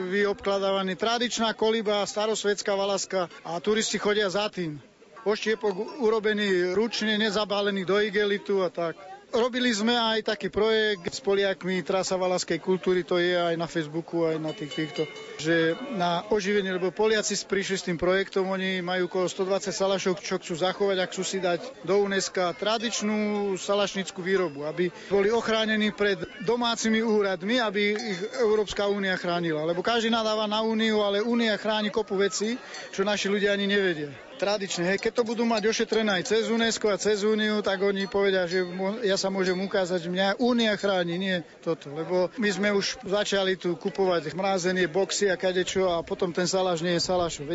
vyobkladávané. Tradičná koliba, starosvetská valaska a turisti chodia za tým. Oštiepok urobený ručne, nezabálený do igelitu a tak. Robili sme aj taký projekt s Poliakmi Trasa Valaskej kultúry, to je aj na Facebooku, aj na tých týchto, že na oživenie, lebo Poliaci prišli s tým projektom, oni majú okolo 120 salašov, čo chcú zachovať a chcú si dať do UNESCO tradičnú salašnickú výrobu, aby boli ochránení pred domácimi úradmi, aby ich Európska únia chránila. Lebo každý nadáva na úniu, ale únia chráni kopu veci, čo naši ľudia ani nevedia tradičné. Hej, keď to budú mať ošetrené aj cez UNESCO a cez Úniu, tak oni povedia, že ja sa môžem ukázať, mňa Únia chráni, nie toto. Lebo my sme už začali tu kupovať mrázenie, boxy a kadečo a potom ten saláš nie je salášov.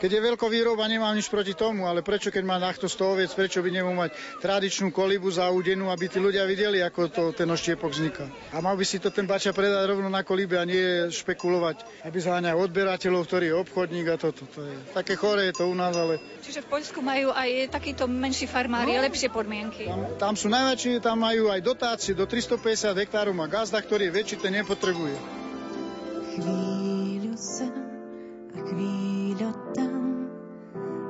Keď je výroba, nemám nič proti tomu, ale prečo keď má nachto 100 oviec, prečo by nemohol mať tradičnú kolibu zaudenú, aby tí ľudia videli, ako to, ten oštiepok vzniká. A mal by si to ten bača predať rovno na kolibe a nie špekulovať, aby zháňal odberateľov, ktorý je obchodník a toto. To je. Také chore je to u nás, ale Čiže v Poľsku majú aj takíto menší farmári no, lepšie podmienky. Tam, tam sú najväčší, tam majú aj dotácie do 350 hektárov a gazda, ktorý je väčší, ten nepotrebuje. Chvíľu sem a chvíľu tam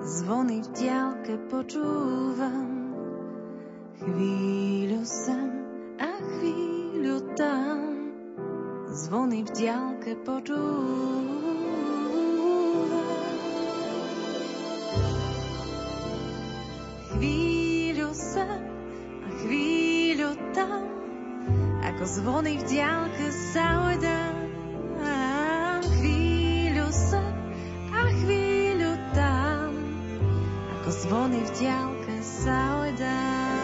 zvony v diálke počúvam. Chvíľu sem a chvíľu tam zvony v diálke počúvam. Chvíľu sa a chvíľu tam, ako zvony v diálke sa ojdám. Chvíľu sa a chvíľu tam, ako zvony v diálke sa ojdám.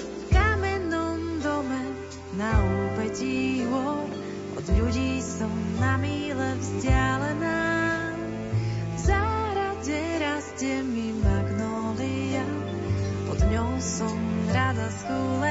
V kamennom dome na rada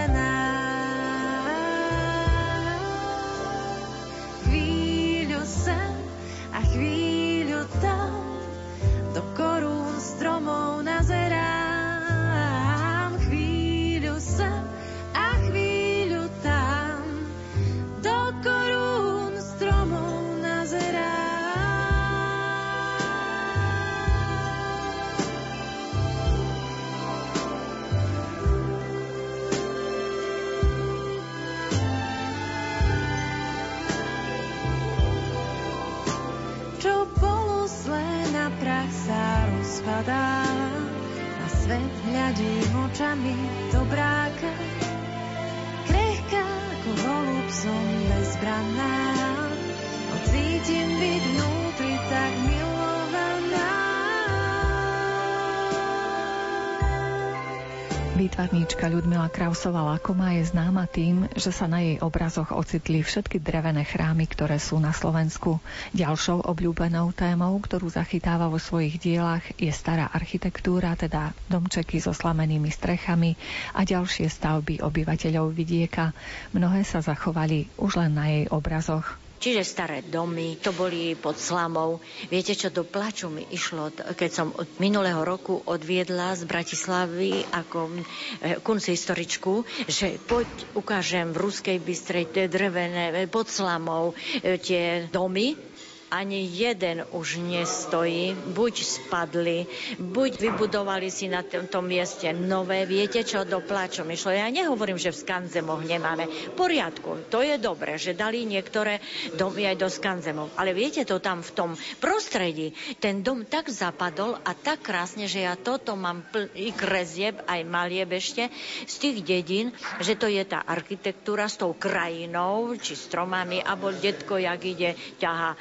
Krausová Lakoma je známa tým, že sa na jej obrazoch ocitli všetky drevené chrámy, ktoré sú na Slovensku. Ďalšou obľúbenou témou, ktorú zachytáva vo svojich dielach, je stará architektúra, teda domčeky so slamenými strechami a ďalšie stavby obyvateľov vidieka. Mnohé sa zachovali už len na jej obrazoch. Čiže staré domy, to boli pod slamou. Viete, čo do plaču mi išlo, keď som od minulého roku odviedla z Bratislavy ako eh, kunci historičku, že poď ukážem v Ruskej Bystrej tie drevené pod slamou eh, tie domy, ani jeden už nestojí, buď spadli, buď vybudovali si na tomto mieste nové. Viete, čo do plaču myšlo? Ja nehovorím, že v Skanzemoch nemáme. Poriadku, to je dobré, že dali niektoré domy aj do Skanzemov. Ale viete to tam v tom prostredí, ten dom tak zapadol a tak krásne, že ja toto mám plný krezieb, aj malieb ešte, z tých dedín, že to je tá architektúra s tou krajinou, či stromami, alebo detko, jak ide, ťaha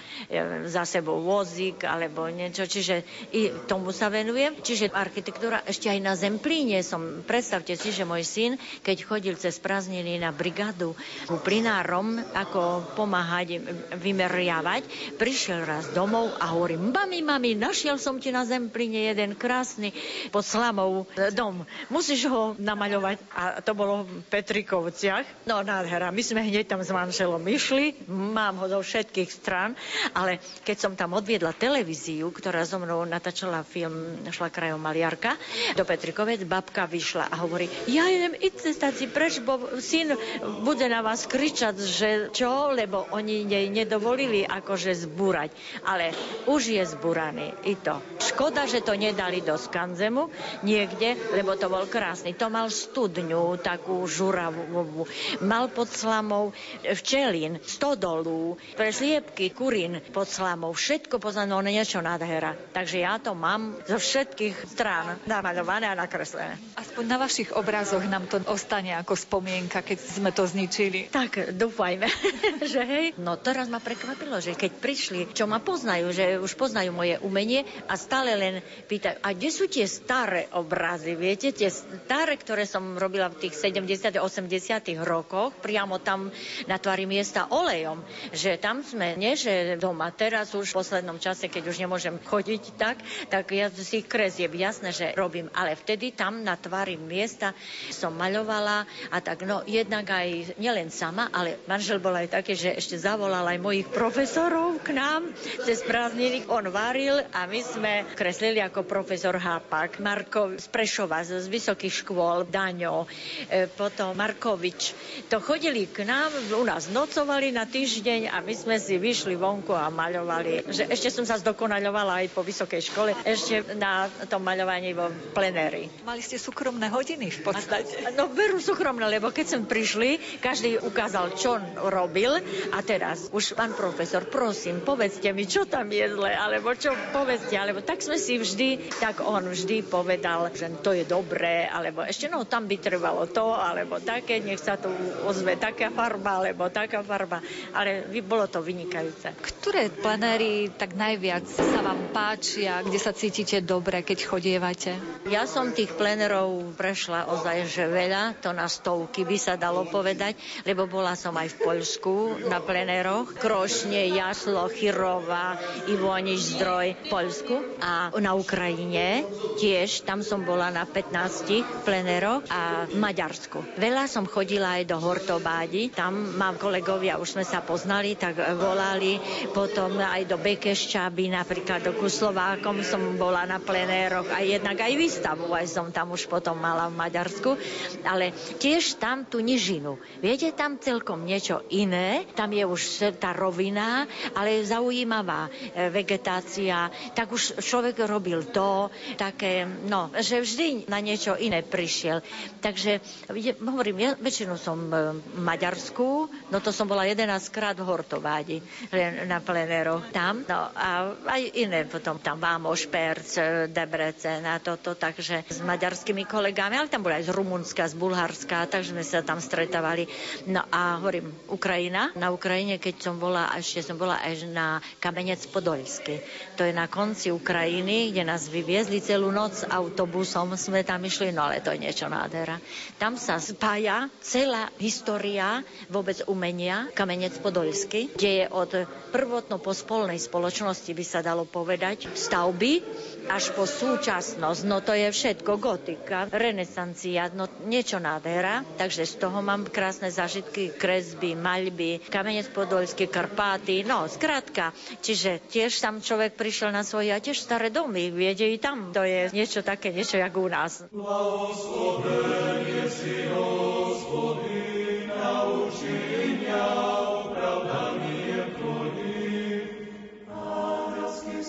za sebou vozík alebo niečo, čiže i tomu sa venujem. Čiže architektúra ešte aj na Zemplíne som, predstavte si, že môj syn, keď chodil cez prázdniny na brigádu plinárom, ako pomáhať vymeriavať, prišiel raz domov a hovorí, mami, mami, našiel som ti na Zemplíne jeden krásny pod slamou dom. Musíš ho namaľovať. A to bolo v Petrikovciach. No nádhera. My sme hneď tam s manželom išli. Mám ho zo všetkých stran a ale keď som tam odviedla televíziu, ktorá so mnou natáčala film Šla krajom Maliarka, do Petrikovec, babka vyšla a hovorí, ja idem stáci preč, bo syn bude na vás kričať, že čo, lebo oni nej nedovolili akože zbúrať. Ale už je zbúraný i to. Škoda, že to nedali do Skanzemu niekde, lebo to bol krásny. To mal studňu, takú žuravú. Mal pod slamou včelín, stodolu, pre sliepky, kurín, pod slamou. Všetko poznané, on niečo nádhera. Takže ja to mám zo všetkých strán namaľované a nakreslené. Aspoň na vašich obrazoch nám to ostane ako spomienka, keď sme to zničili. Tak, dúfajme, že hej. No teraz ma prekvapilo, že keď prišli, čo ma poznajú, že už poznajú moje umenie a stále len pýtajú, a kde sú tie staré obrazy, viete, tie staré, ktoré som robila v tých 70 80 rokoch, priamo tam na tvári miesta olejom, že tam sme, nie že doma a teraz už v poslednom čase, keď už nemôžem chodiť tak, tak ja si je jasné, že robím. Ale vtedy tam na tvári miesta som maľovala a tak no jednak aj nielen sama, ale manžel bol aj taký, že ešte zavolal aj mojich profesorov k nám cez prázdniny. On varil a my sme kreslili ako profesor Hápak, Marko z Prešova, z vysokých škôl, Daňo, e, potom Markovič. To chodili k nám, u nás nocovali na týždeň a my sme si vyšli vonku a maľovali. Že ešte som sa zdokonaľovala aj po vysokej škole, ešte na tom maľovaní vo plenéri. Mali ste súkromné hodiny v podstate. No veru súkromné, lebo keď som prišli, každý ukázal, čo robil a teraz už pán profesor, prosím, povedzte mi, čo tam je zle, alebo čo povedzte, alebo tak sme si vždy, tak on vždy povedal, že to je dobré, alebo ešte no tam by trvalo to, alebo také, nech sa tu ozve taká farba, alebo taká farba, ale bolo to vynikajúce. Ktoré plenéry tak najviac sa vám páčia, kde sa cítite dobre, keď chodievate? Ja som tých plenerov prešla ozaj že veľa, to na stovky by sa dalo povedať, lebo bola som aj v Poľsku na pleneroch. Krošne, Jaslo, Chirova, Ivoniš, Zdroj v Poľsku a na Ukrajine tiež, tam som bola na 15 pleneroch a v Maďarsku. Veľa som chodila aj do Hortobádi, tam mám kolegovia, už sme sa poznali, tak volali, potom potom aj do Bekešťaby, napríklad do Kuslovákom som bola na plenéroch a jednak aj výstavu aj som tam už potom mala v Maďarsku, ale tiež tam tú nižinu. Viete, tam celkom niečo iné, tam je už tá rovina, ale zaujímavá e, vegetácia, tak už človek robil to, také, no, že vždy na niečo iné prišiel. Takže, hovorím, ja väčšinu som e, v Maďarsku, no to som bola 11 krát v Hortovádi na plenéroch plenéroch tam. No a aj iné potom tam Vámoš, Perc, Debrecen a toto, takže s maďarskými kolegami, ale tam boli aj z Rumunska, z Bulharska, takže sme sa tam stretávali. No a hovorím, Ukrajina. Na Ukrajine, keď som bola, ešte som bola až na Kamenec Podolsky. To je na konci Ukrajiny, kde nás vyviezli celú noc autobusom, sme tam išli, no ale to je niečo nádhera. Tam sa spája celá história vôbec umenia Kamenec Podolsky, kde je od prvotno po spolnej spoločnosti by sa dalo povedať, stavby až po súčasnosť, no to je všetko gotika, renesancia, no niečo nádhera, takže z toho mám krásne zažitky, kresby, maľby, kamenec podolský, Karpáty, no skrátka, čiže tiež tam človek prišiel na svoje a tiež staré domy, viete, i tam. To je niečo také, niečo jak u nás. Blahosloven si, Hospodin,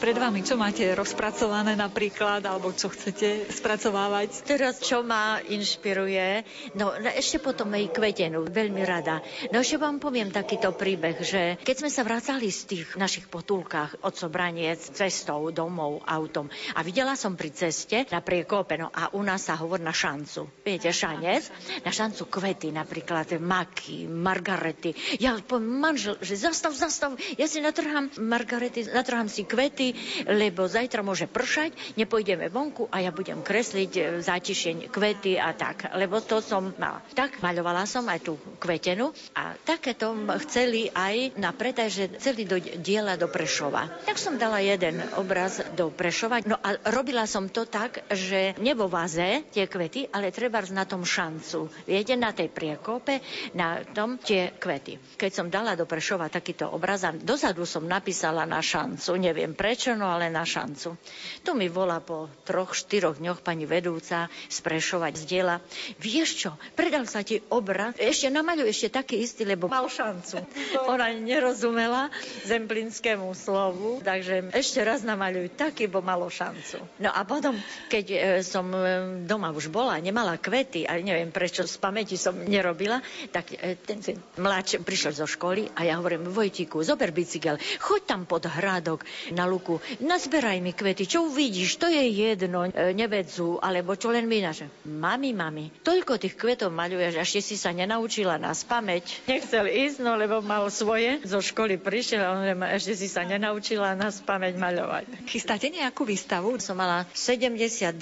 pred vami? Čo máte rozpracované napríklad, alebo čo chcete spracovávať? Teraz, čo ma inšpiruje, no ešte potom aj kvetenu, veľmi rada. No ešte vám poviem takýto príbeh, že keď sme sa vracali z tých našich potulkách od Sobraniec cestou, domov, autom a videla som pri ceste na priekope, no a u nás sa hovor na šancu. Viete, šanec? Na šancu kvety, napríklad maky, margarety. Ja poviem manžel, že zastav, zastav, ja si natrhám margarety, natrhám si kvety, lebo zajtra môže pršať, nepôjdeme vonku a ja budem kresliť e, zátišeň kvety a tak, lebo to som mala. Tak maľovala som aj tú kvetenu a takéto chceli aj na predaj, že chceli do diela do Prešova. Tak som dala jeden obraz do Prešova, no a robila som to tak, že nebo vaze tie kvety, ale treba na tom šancu. Viete, na tej priekope, na tom tie kvety. Keď som dala do Prešova takýto obraz a dozadu som napísala na šancu, neviem, neviem no ale na šancu. Tu mi volá po troch, štyroch dňoch pani vedúca sprešovať z diela. Vieš čo, predal sa ti obraz, ešte namaľuj ešte taký istý, lebo mal šancu. Ona nerozumela zemplinskému slovu, takže ešte raz namaľuj taký, bo malo šancu. No a potom, keď e, som e, doma už bola, nemala kvety, a neviem prečo z pamäti som nerobila, tak e, ten mladší prišiel zo školy a ja hovorím, Vojtiku, zober bicykel, choď tam pod hrádok, na luku. Nazberaj mi kvety, čo uvidíš, to je jedno, e, nevedzu, alebo čo len mi naše. Mami, mami, toľko tých kvetov maľuješ, ešte si sa nenaučila na spameť. Nechcel ísť, no lebo mal svoje. Zo školy prišiel a on ešte si sa nenaučila na spameť maľovať. Chystáte nejakú výstavu? Som mala 72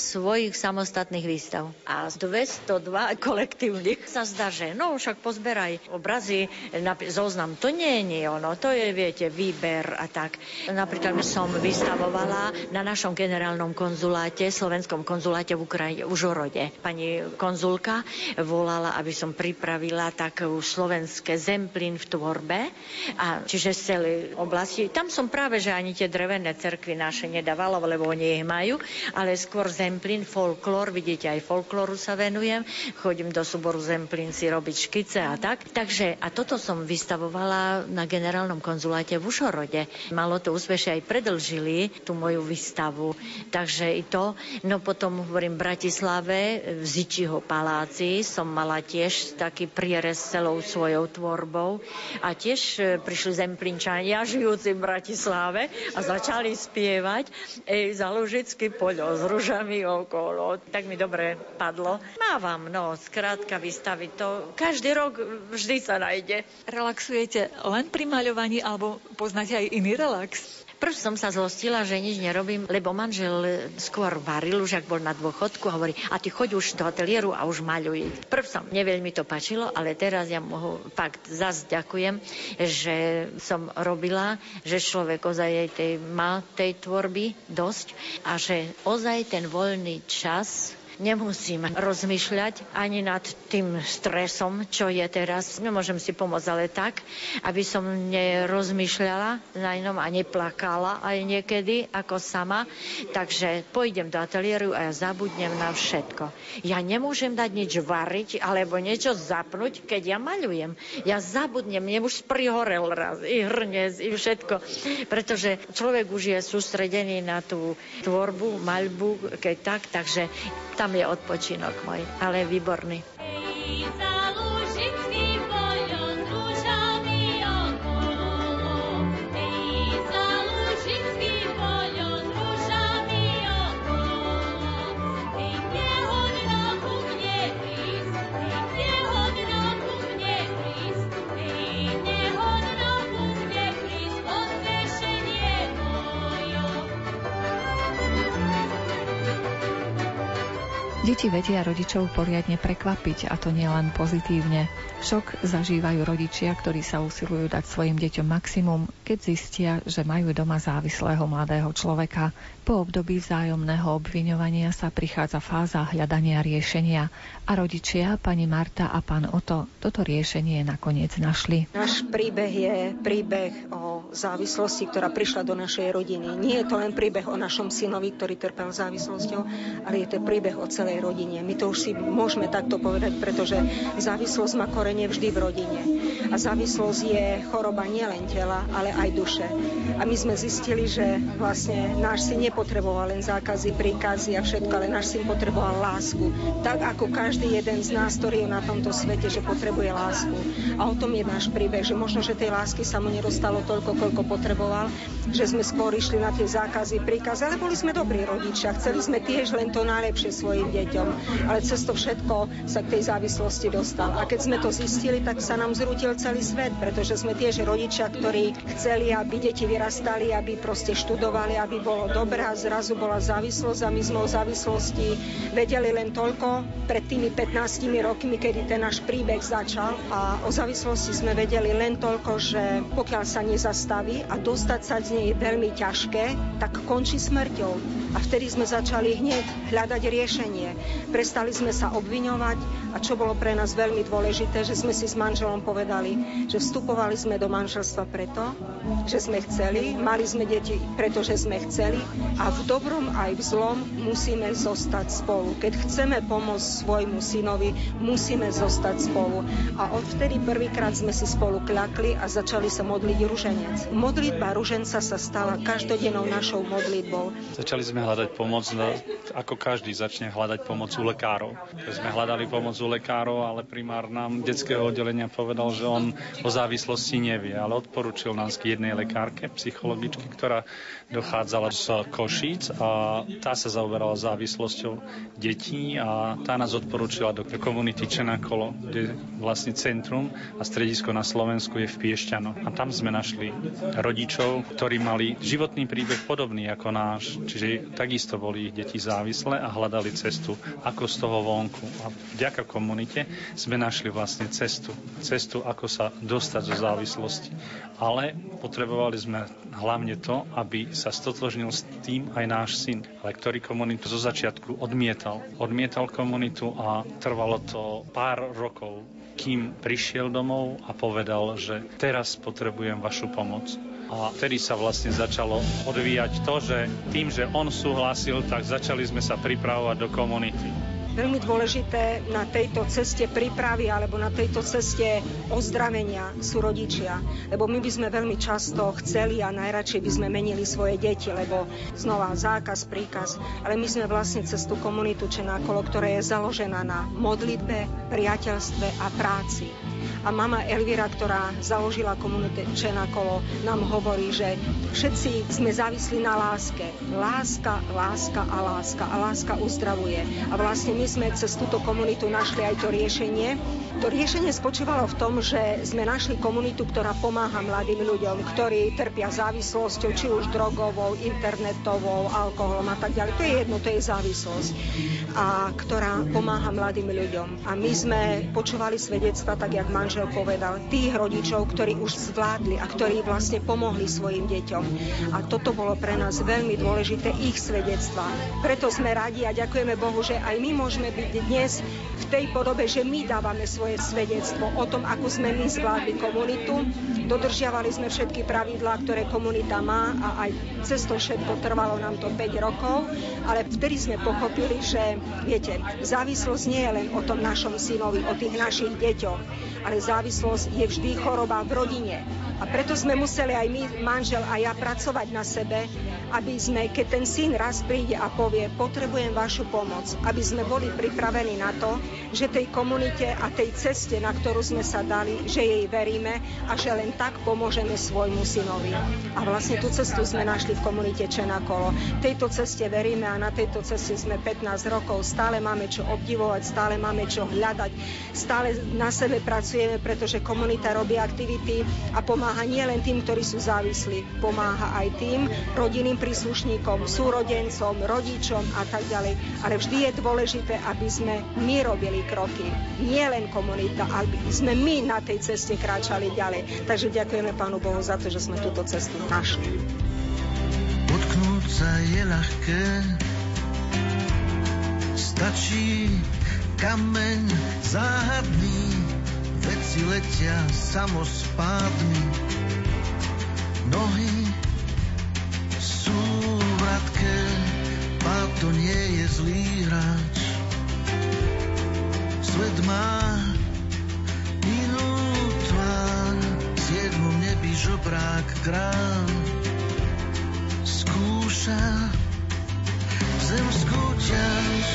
svojich samostatných výstav a 202 kolektívnych. Sa zdá, že no však pozberaj obrazy, zoznam. To nie je ono, to je, viete, výber a tak. Napríklad som vystavovala na našom generálnom konzuláte, slovenskom konzuláte v Ukrajine, v Žorode. Pani konzulka volala, aby som pripravila takú slovenské zemplín v tvorbe, a čiže z celej oblasti. Tam som práve, že ani tie drevené cerkvy naše nedávala, lebo oni ich majú, ale skôr zemplín, folklór, vidíte, aj folklóru sa venujem, chodím do súboru zemplín si robiť škice a tak. Takže, a toto som vystavovala na generálnom konzuláte v Užhorode. Malo to aj predlžili tú moju výstavu. Takže i to. No potom hovorím v Bratislave, v Zičiho paláci som mala tiež taký prierez celou svojou tvorbou a tiež e, prišli zemplinčania žijúci v Bratislave a začali spievať Ej, za Lužický poľo s ružami okolo. Tak mi dobre padlo. Mávam, no, skrátka vystaviť to. Každý rok vždy sa nájde. Relaxujete len pri maľovaní alebo poznáte aj iný relax? Prv som sa zlostila, že nič nerobím, lebo manžel skôr varil, už ak bol na dôchodku a hovorí, a ty choď už do ateliéru a už maľuj. Prv som neveľmi to pačilo, ale teraz ja mu fakt zase ďakujem, že som robila, že človek ozaj tej, má tej tvorby dosť a že ozaj ten voľný čas nemusím rozmýšľať ani nad tým stresom, čo je teraz. Nemôžem si pomôcť, ale tak, aby som nerozmýšľala na inom a neplakala aj niekedy ako sama. Takže pôjdem do ateliéru a ja zabudnem na všetko. Ja nemôžem dať nič variť alebo niečo zapnúť, keď ja maľujem. Ja zabudnem, mne už prihorel raz i hrnec, i všetko. Pretože človek už je sústredený na tú tvorbu, maľbu, keď tak, takže tam je odpočinok môj, ale výborný. Ej, Deti vedia rodičov poriadne prekvapiť a to nielen pozitívne. Šok zažívajú rodičia, ktorí sa usilujú dať svojim deťom maximum, keď zistia, že majú doma závislého mladého človeka. Po období vzájomného obviňovania sa prichádza fáza hľadania riešenia a rodičia, pani Marta a pán Oto, toto riešenie nakoniec našli. Náš príbeh je príbeh o závislosti, ktorá prišla do našej rodiny. Nie je to len príbeh o našom synovi, ktorý trpel závislosťou, ale je to príbeh o celej rodine. My to už si môžeme takto povedať, pretože závislosť má korene vždy v rodine. A závislosť je choroba nielen tela, ale aj duše. A my sme zistili, že vlastne náš syn nepotreboval len zákazy, príkazy a všetko, ale náš syn potreboval lásku. Tak ako každý jeden z nás, ktorý je na tomto svete, že potrebuje lásku. A o tom je náš príbeh, že možno, že tej lásky sa mu nedostalo toľko, koľko potreboval, že sme skôr išli na tie zákazy, príkazy, ale boli sme dobrí rodičia. Chceli sme tiež len to najlepšie svojim deťom deťom, ale cez to všetko sa k tej závislosti dostal. A keď sme to zistili, tak sa nám zrútil celý svet, pretože sme tiež rodičia, ktorí chceli, aby deti vyrastali, aby proste študovali, aby bolo dobré a zrazu bola závislosť a my sme o závislosti vedeli len toľko pred tými 15 rokmi, kedy ten náš príbeh začal a o závislosti sme vedeli len toľko, že pokiaľ sa nezastaví a dostať sa z nej je veľmi ťažké, tak končí smrťou. A vtedy sme začali hneď hľadať riešenie. Prestali sme sa obviňovať a čo bolo pre nás veľmi dôležité, že sme si s manželom povedali, že vstupovali sme do manželstva preto, že sme chceli, mali sme deti, pretože sme chceli a v dobrom aj v zlom musíme zostať spolu. Keď chceme pomôcť svojmu synovi, musíme zostať spolu. A odvtedy prvýkrát sme si spolu kľakli a začali sa modliť ruženec. Modlitba ruženca sa stala každodennou našou modlitbou. Začali sme hľadať pomoc, ako každý začne hľadať pomoc u lekárov. Sme hľadali pomoc u lekárov, ale primár nám detského oddelenia povedal, že on o závislosti nevie, ale odporučil nás k jednej lekárke, psychologičke, ktorá dochádzala z Košíc a tá sa zaoberala závislosťou detí a tá nás odporúčila do komunity Čenakolo, kde vlastne centrum a stredisko na Slovensku je v Piešťano. A tam sme našli rodičov, ktorí mali životný príbeh podobný ako náš, čiže takisto boli ich deti závislé a hľadali cestu, ako z toho vonku. A vďaka komunite sme našli vlastne cestu. Cestu, ako sa dostať zo závislosti. Ale potrebovali sme hlavne to, aby sa stotožnil s tým aj náš syn, ale ktorý komunitu zo začiatku odmietal. Odmietal komunitu a trvalo to pár rokov, kým prišiel domov a povedal, že teraz potrebujem vašu pomoc. A vtedy sa vlastne začalo odvíjať to, že tým, že on súhlasil, tak začali sme sa pripravovať do komunity. Veľmi dôležité na tejto ceste prípravy alebo na tejto ceste ozdravenia sú rodičia. Lebo my by sme veľmi často chceli a najradšej by sme menili svoje deti, lebo znova zákaz, príkaz. Ale my sme vlastne cez tú komunitu Čenákolo, ktorá je založená na modlitbe, priateľstve a práci. A mama Elvira, ktorá založila komunitu Čenakolo, nám hovorí, že všetci sme závislí na láske. Láska, láska a láska. A láska uzdravuje. A vlastne my sme cez túto komunitu našli aj to riešenie. To riešenie spočívalo v tom, že sme našli komunitu, ktorá pomáha mladým ľuďom, ktorí trpia závislosťou, či už drogovou, internetovou, alkoholom a tak ďalej. To je jedno, to je závislosť. A ktorá pomáha mladým ľuďom. A my sme počúvali svedectva, tak jak manžel povedal, tých rodičov, ktorí už zvládli a ktorí vlastne pomohli svojim deťom. A toto bolo pre nás veľmi dôležité, ich svedectvá. Preto sme radi a ďakujeme Bohu, že aj my môžeme byť dnes v tej podobe, že my dávame svoje svedectvo o tom, ako sme my zvládli komunitu. Dodržiavali sme všetky pravidlá, ktoré komunita má a aj cez to všetko trvalo nám to 5 rokov, ale vtedy sme pochopili, že viete, závislosť nie je len o tom našom synovi, o tých našich deťoch, ale závislosť je vždy choroba v rodine. A preto sme museli aj my, manžel a ja, pracovať na sebe, aby sme, keď ten syn raz príde a povie, potrebujem vašu pomoc, aby sme boli pripravení na to, že tej komunite a tej ceste, na ktorú sme sa dali, že jej veríme a že len tak pomôžeme svojmu synovi. A vlastne tú cestu sme našli v komunite Čenakolo. Tejto ceste veríme a na tejto ceste sme 15 rokov. Stále máme čo obdivovať, stále máme čo hľadať, stále na sebe pracujeme, pretože komunita robí aktivity a pomáha nielen tým, ktorí sú závislí, pomáha aj tým rodinným príslušníkom, súrodencom, rodičom a tak ďalej. Ale vždy je dôležité, aby sme my robili kroky. Nie len komunita, aby sme my na tej ceste kráčali ďalej. Takže ďakujeme Pánu Bohu za to, že sme túto cestu našli. Potknúť sa je ľahké, stačí kameň záhadný, veci letia samospádmi. Nohy vratké, pád to nie je zlý hráč. Svet má inú tvár, siedmom nebi žobrák krán. Skúša zemskú ťaž,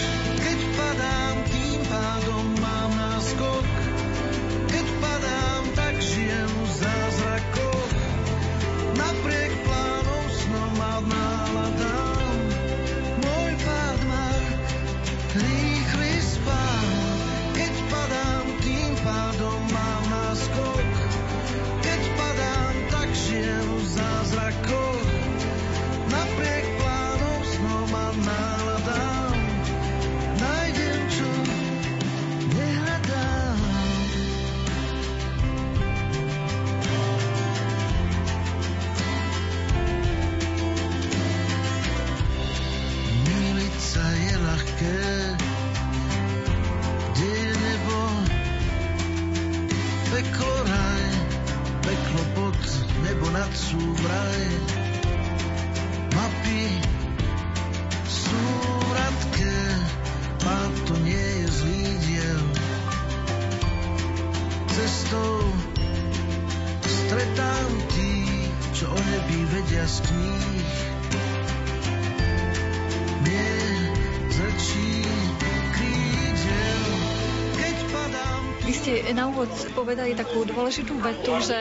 povedali takú dôležitú vetu, že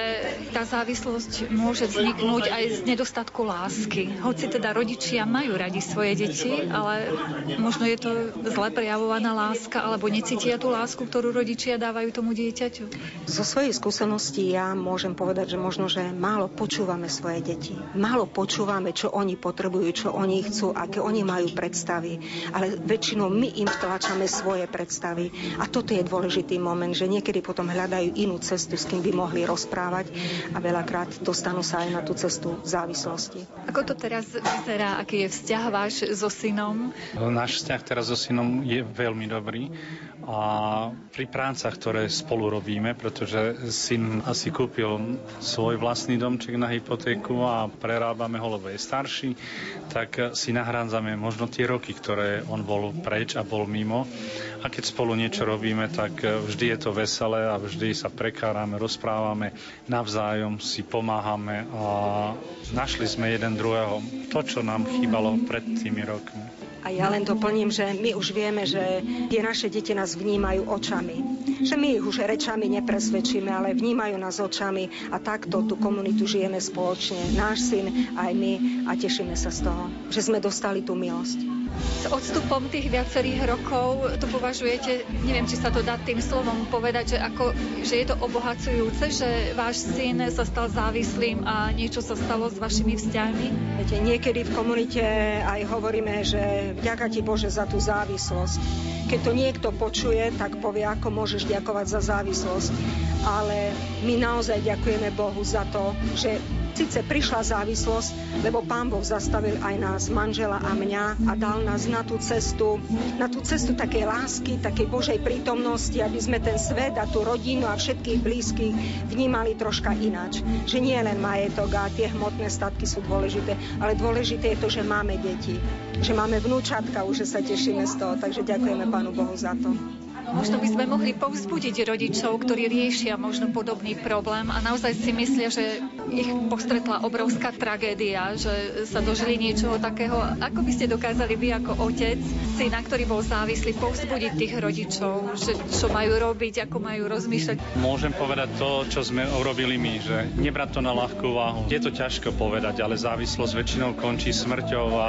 tá závislosť môže vzniknúť aj z nedostatku lásky. Hoci teda rodičia majú radi svoje deti, ale možno je to zle prejavovaná láska, alebo necítia tú lásku, ktorú rodičia dávajú tomu dieťaťu. Zo svojej skúsenosti ja môžem povedať, že možno, že málo počúvame svoje deti. Málo počúvame, čo oni potrebujú, čo oni chcú, aké oni majú predstavy. Ale väčšinou my im vtlačame svoje predstavy. A toto je dôležitý moment, že niekedy potom hľadajú inú cestu, s kým by mohli rozprávať a veľakrát dostanú sa aj na tú cestu závislosti. Ako to teraz vyzerá, aký je vzťah váš so synom? Náš vzťah teraz so synom je veľmi dobrý a pri prácach, ktoré spolu robíme, pretože syn asi kúpil svoj vlastný domček na hypotéku a prerábame ho, lebo je starší, tak si nahrádzame možno tie roky, ktoré on bol preč a bol mimo. A keď spolu niečo robíme, tak vždy je to veselé a vždy sa prekárame, rozprávame, navzájom si pomáhame a našli sme jeden druhého to, čo nám chýbalo pred tými rokmi. A ja len doplním, že my už vieme, že tie naše deti nás vnímajú očami. Že my ich už rečami nepresvedčíme, ale vnímajú nás očami a takto tú komunitu žijeme spoločne. Náš syn aj my a tešíme sa z toho, že sme dostali tú milosť. S odstupom tých viacerých rokov to považujete, neviem, či sa to dá tým slovom povedať, že, ako, že je to obohacujúce, že váš syn sa stal závislým a niečo sa stalo s vašimi vzťahmi? Viete, niekedy v komunite aj hovoríme, že vďaka ti Bože za tú závislosť. Keď to niekto počuje, tak povie, ako môžeš ďakovať za závislosť. Ale my naozaj ďakujeme Bohu za to, že Sice prišla závislosť, lebo Pán Boh zastavil aj nás, manžela a mňa a dal nás na tú cestu, na tú cestu takej lásky, takej Božej prítomnosti, aby sme ten svet a tú rodinu a všetkých blízkych vnímali troška ináč. Že nie len majetok a tie hmotné statky sú dôležité, ale dôležité je to, že máme deti, že máme vnúčatka, už že sa tešíme z toho, takže ďakujeme Pánu Bohu za to. Možno by sme mohli povzbudiť rodičov, ktorí riešia možno podobný problém a naozaj si myslia, že ich postretla obrovská tragédia, že sa dožili niečoho takého. Ako by ste dokázali vy ako otec, syna, ktorý bol závislý, povzbudiť tých rodičov, že čo majú robiť, ako majú rozmýšľať? Môžem povedať to, čo sme urobili my, že nebrať to na ľahkú váhu. Je to ťažko povedať, ale závislosť väčšinou končí smrťou a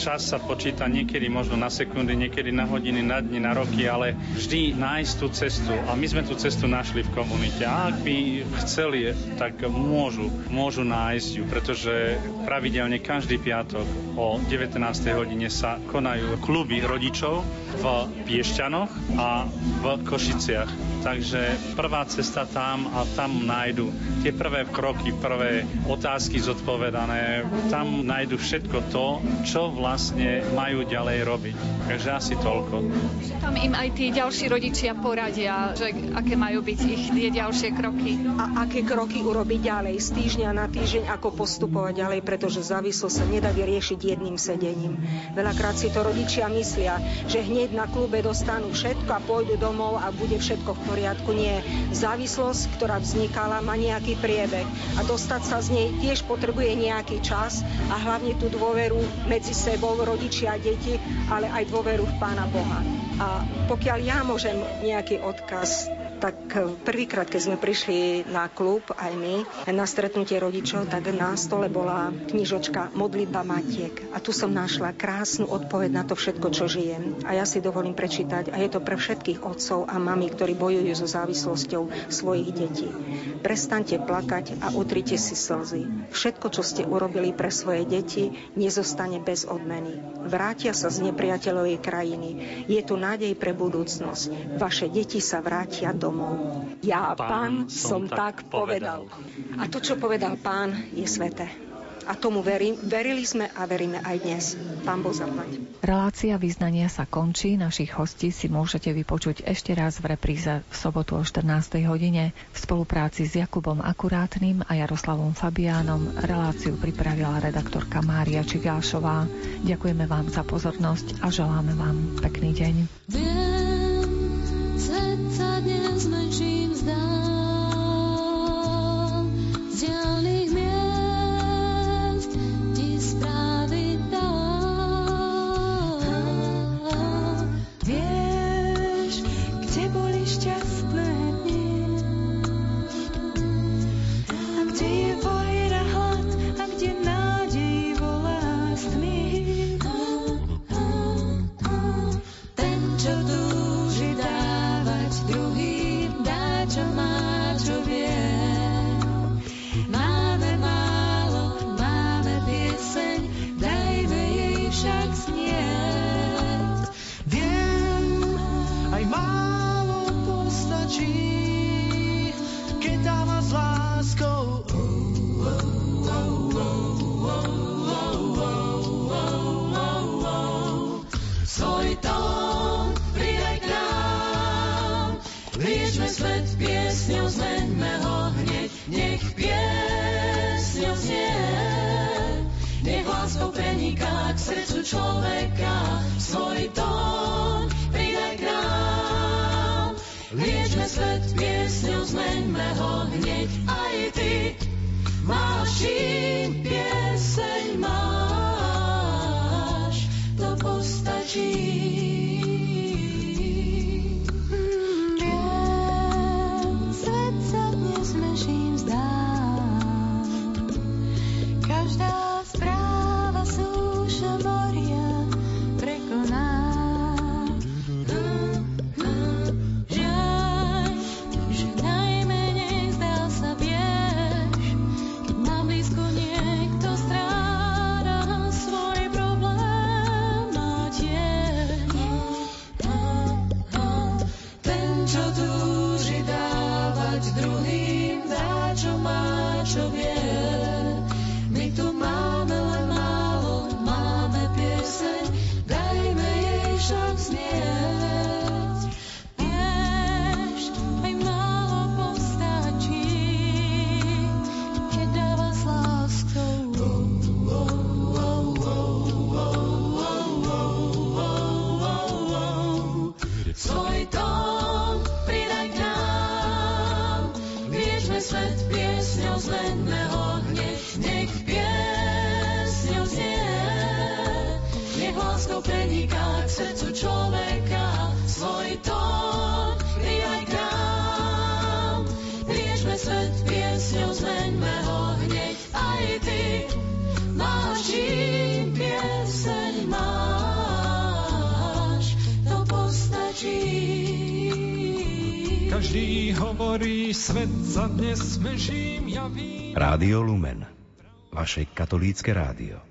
čas sa počíta niekedy možno na sekundy, niekedy na hodiny, na dni, na roky, ale vždy nájsť tú cestu. A my sme tú cestu našli v komunite. A ak by chceli, tak môžu, môžu nájsť ju, pretože pravidelne každý piatok o 19. hodine sa konajú kluby rodičov v Piešťanoch a v Košiciach. Takže prvá cesta tam a tam nájdu tie prvé kroky, prvé otázky zodpovedané. Tam nájdu všetko to, čo vlastne majú ďalej robiť. Takže asi toľko. Tam im aj tí ďalší rodičia poradia, že aké majú byť ich tie ďalšie kroky. A aké kroky urobiť ďalej, z týždňa na týždeň, ako postupovať ďalej, pretože závislosť sa nedá vyriešiť jedným sedením. Veľakrát si to rodičia myslia, že hneď na klube dostanú všetko a pôjdu domov a bude všetko v poriadku. Nie. Závislosť, ktorá vznikala, má nejaký priebeh a dostať sa z nej tiež potrebuje nejaký čas a hlavne tú dôveru medzi sebou, rodičia a deti, ale aj dôveru v Pána Boha. A pokiaľ ja môžem nejaký odkaz tak prvýkrát, keď sme prišli na klub, aj my, na stretnutie rodičov, tak na stole bola knižočka Modlitba Matiek. A tu som našla krásnu odpoveď na to všetko, čo žijem. A ja si dovolím prečítať. A je to pre všetkých otcov a mami, ktorí bojujú so závislosťou svojich detí. Prestaňte plakať a utrite si slzy. Všetko, čo ste urobili pre svoje deti, nezostane bez odmeny. Vrátia sa z nepriateľovej krajiny. Je tu nádej pre budúcnosť. Vaše deti sa vrátia do domov. Ja, pán, som tak povedal. A to, čo povedal pán, je sveté. A tomu verím, verili sme a veríme aj dnes. Pán Boh zaplať. Relácia význania sa končí. Našich hostí si môžete vypočuť ešte raz v repríze v sobotu o 14. hodine v spolupráci s Jakubom Akurátnym a Jaroslavom Fabiánom. Reláciu pripravila redaktorka Mária Čigášová. Ďakujeme vám za pozornosť a želáme vám pekný deň. Ti. Rádio Lumen, vaše katolícke rádio.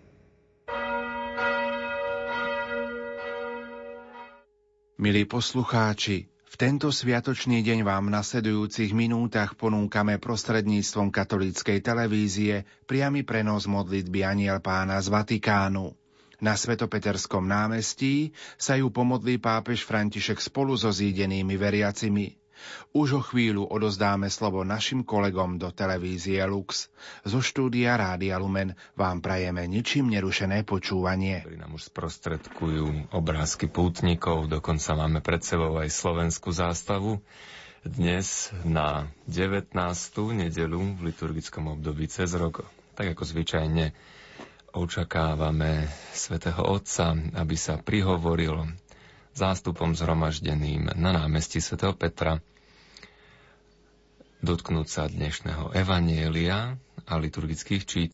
Milí poslucháči, v tento sviatočný deň vám v nasledujúcich minútach ponúkame prostredníctvom katolíckej televízie priamy prenos modlitby Aniel pána z Vatikánu. Na Svetopeterskom námestí sa ju pomodlí pápež František spolu so zídenými veriacimi. Už o chvíľu odozdáme slovo našim kolegom do televízie Lux. Zo štúdia Rádia Lumen vám prajeme ničím nerušené počúvanie. Ktorí nám už sprostredkujú obrázky pútnikov, dokonca máme pred sebou aj slovenskú zástavu. Dnes na 19. nedelu v liturgickom období cez rok, tak ako zvyčajne očakávame svätého Otca, aby sa prihovoril zástupom zhromaždeným na námestí svätého Petra, dotknúť sa dnešného evanielia a liturgických čítaní.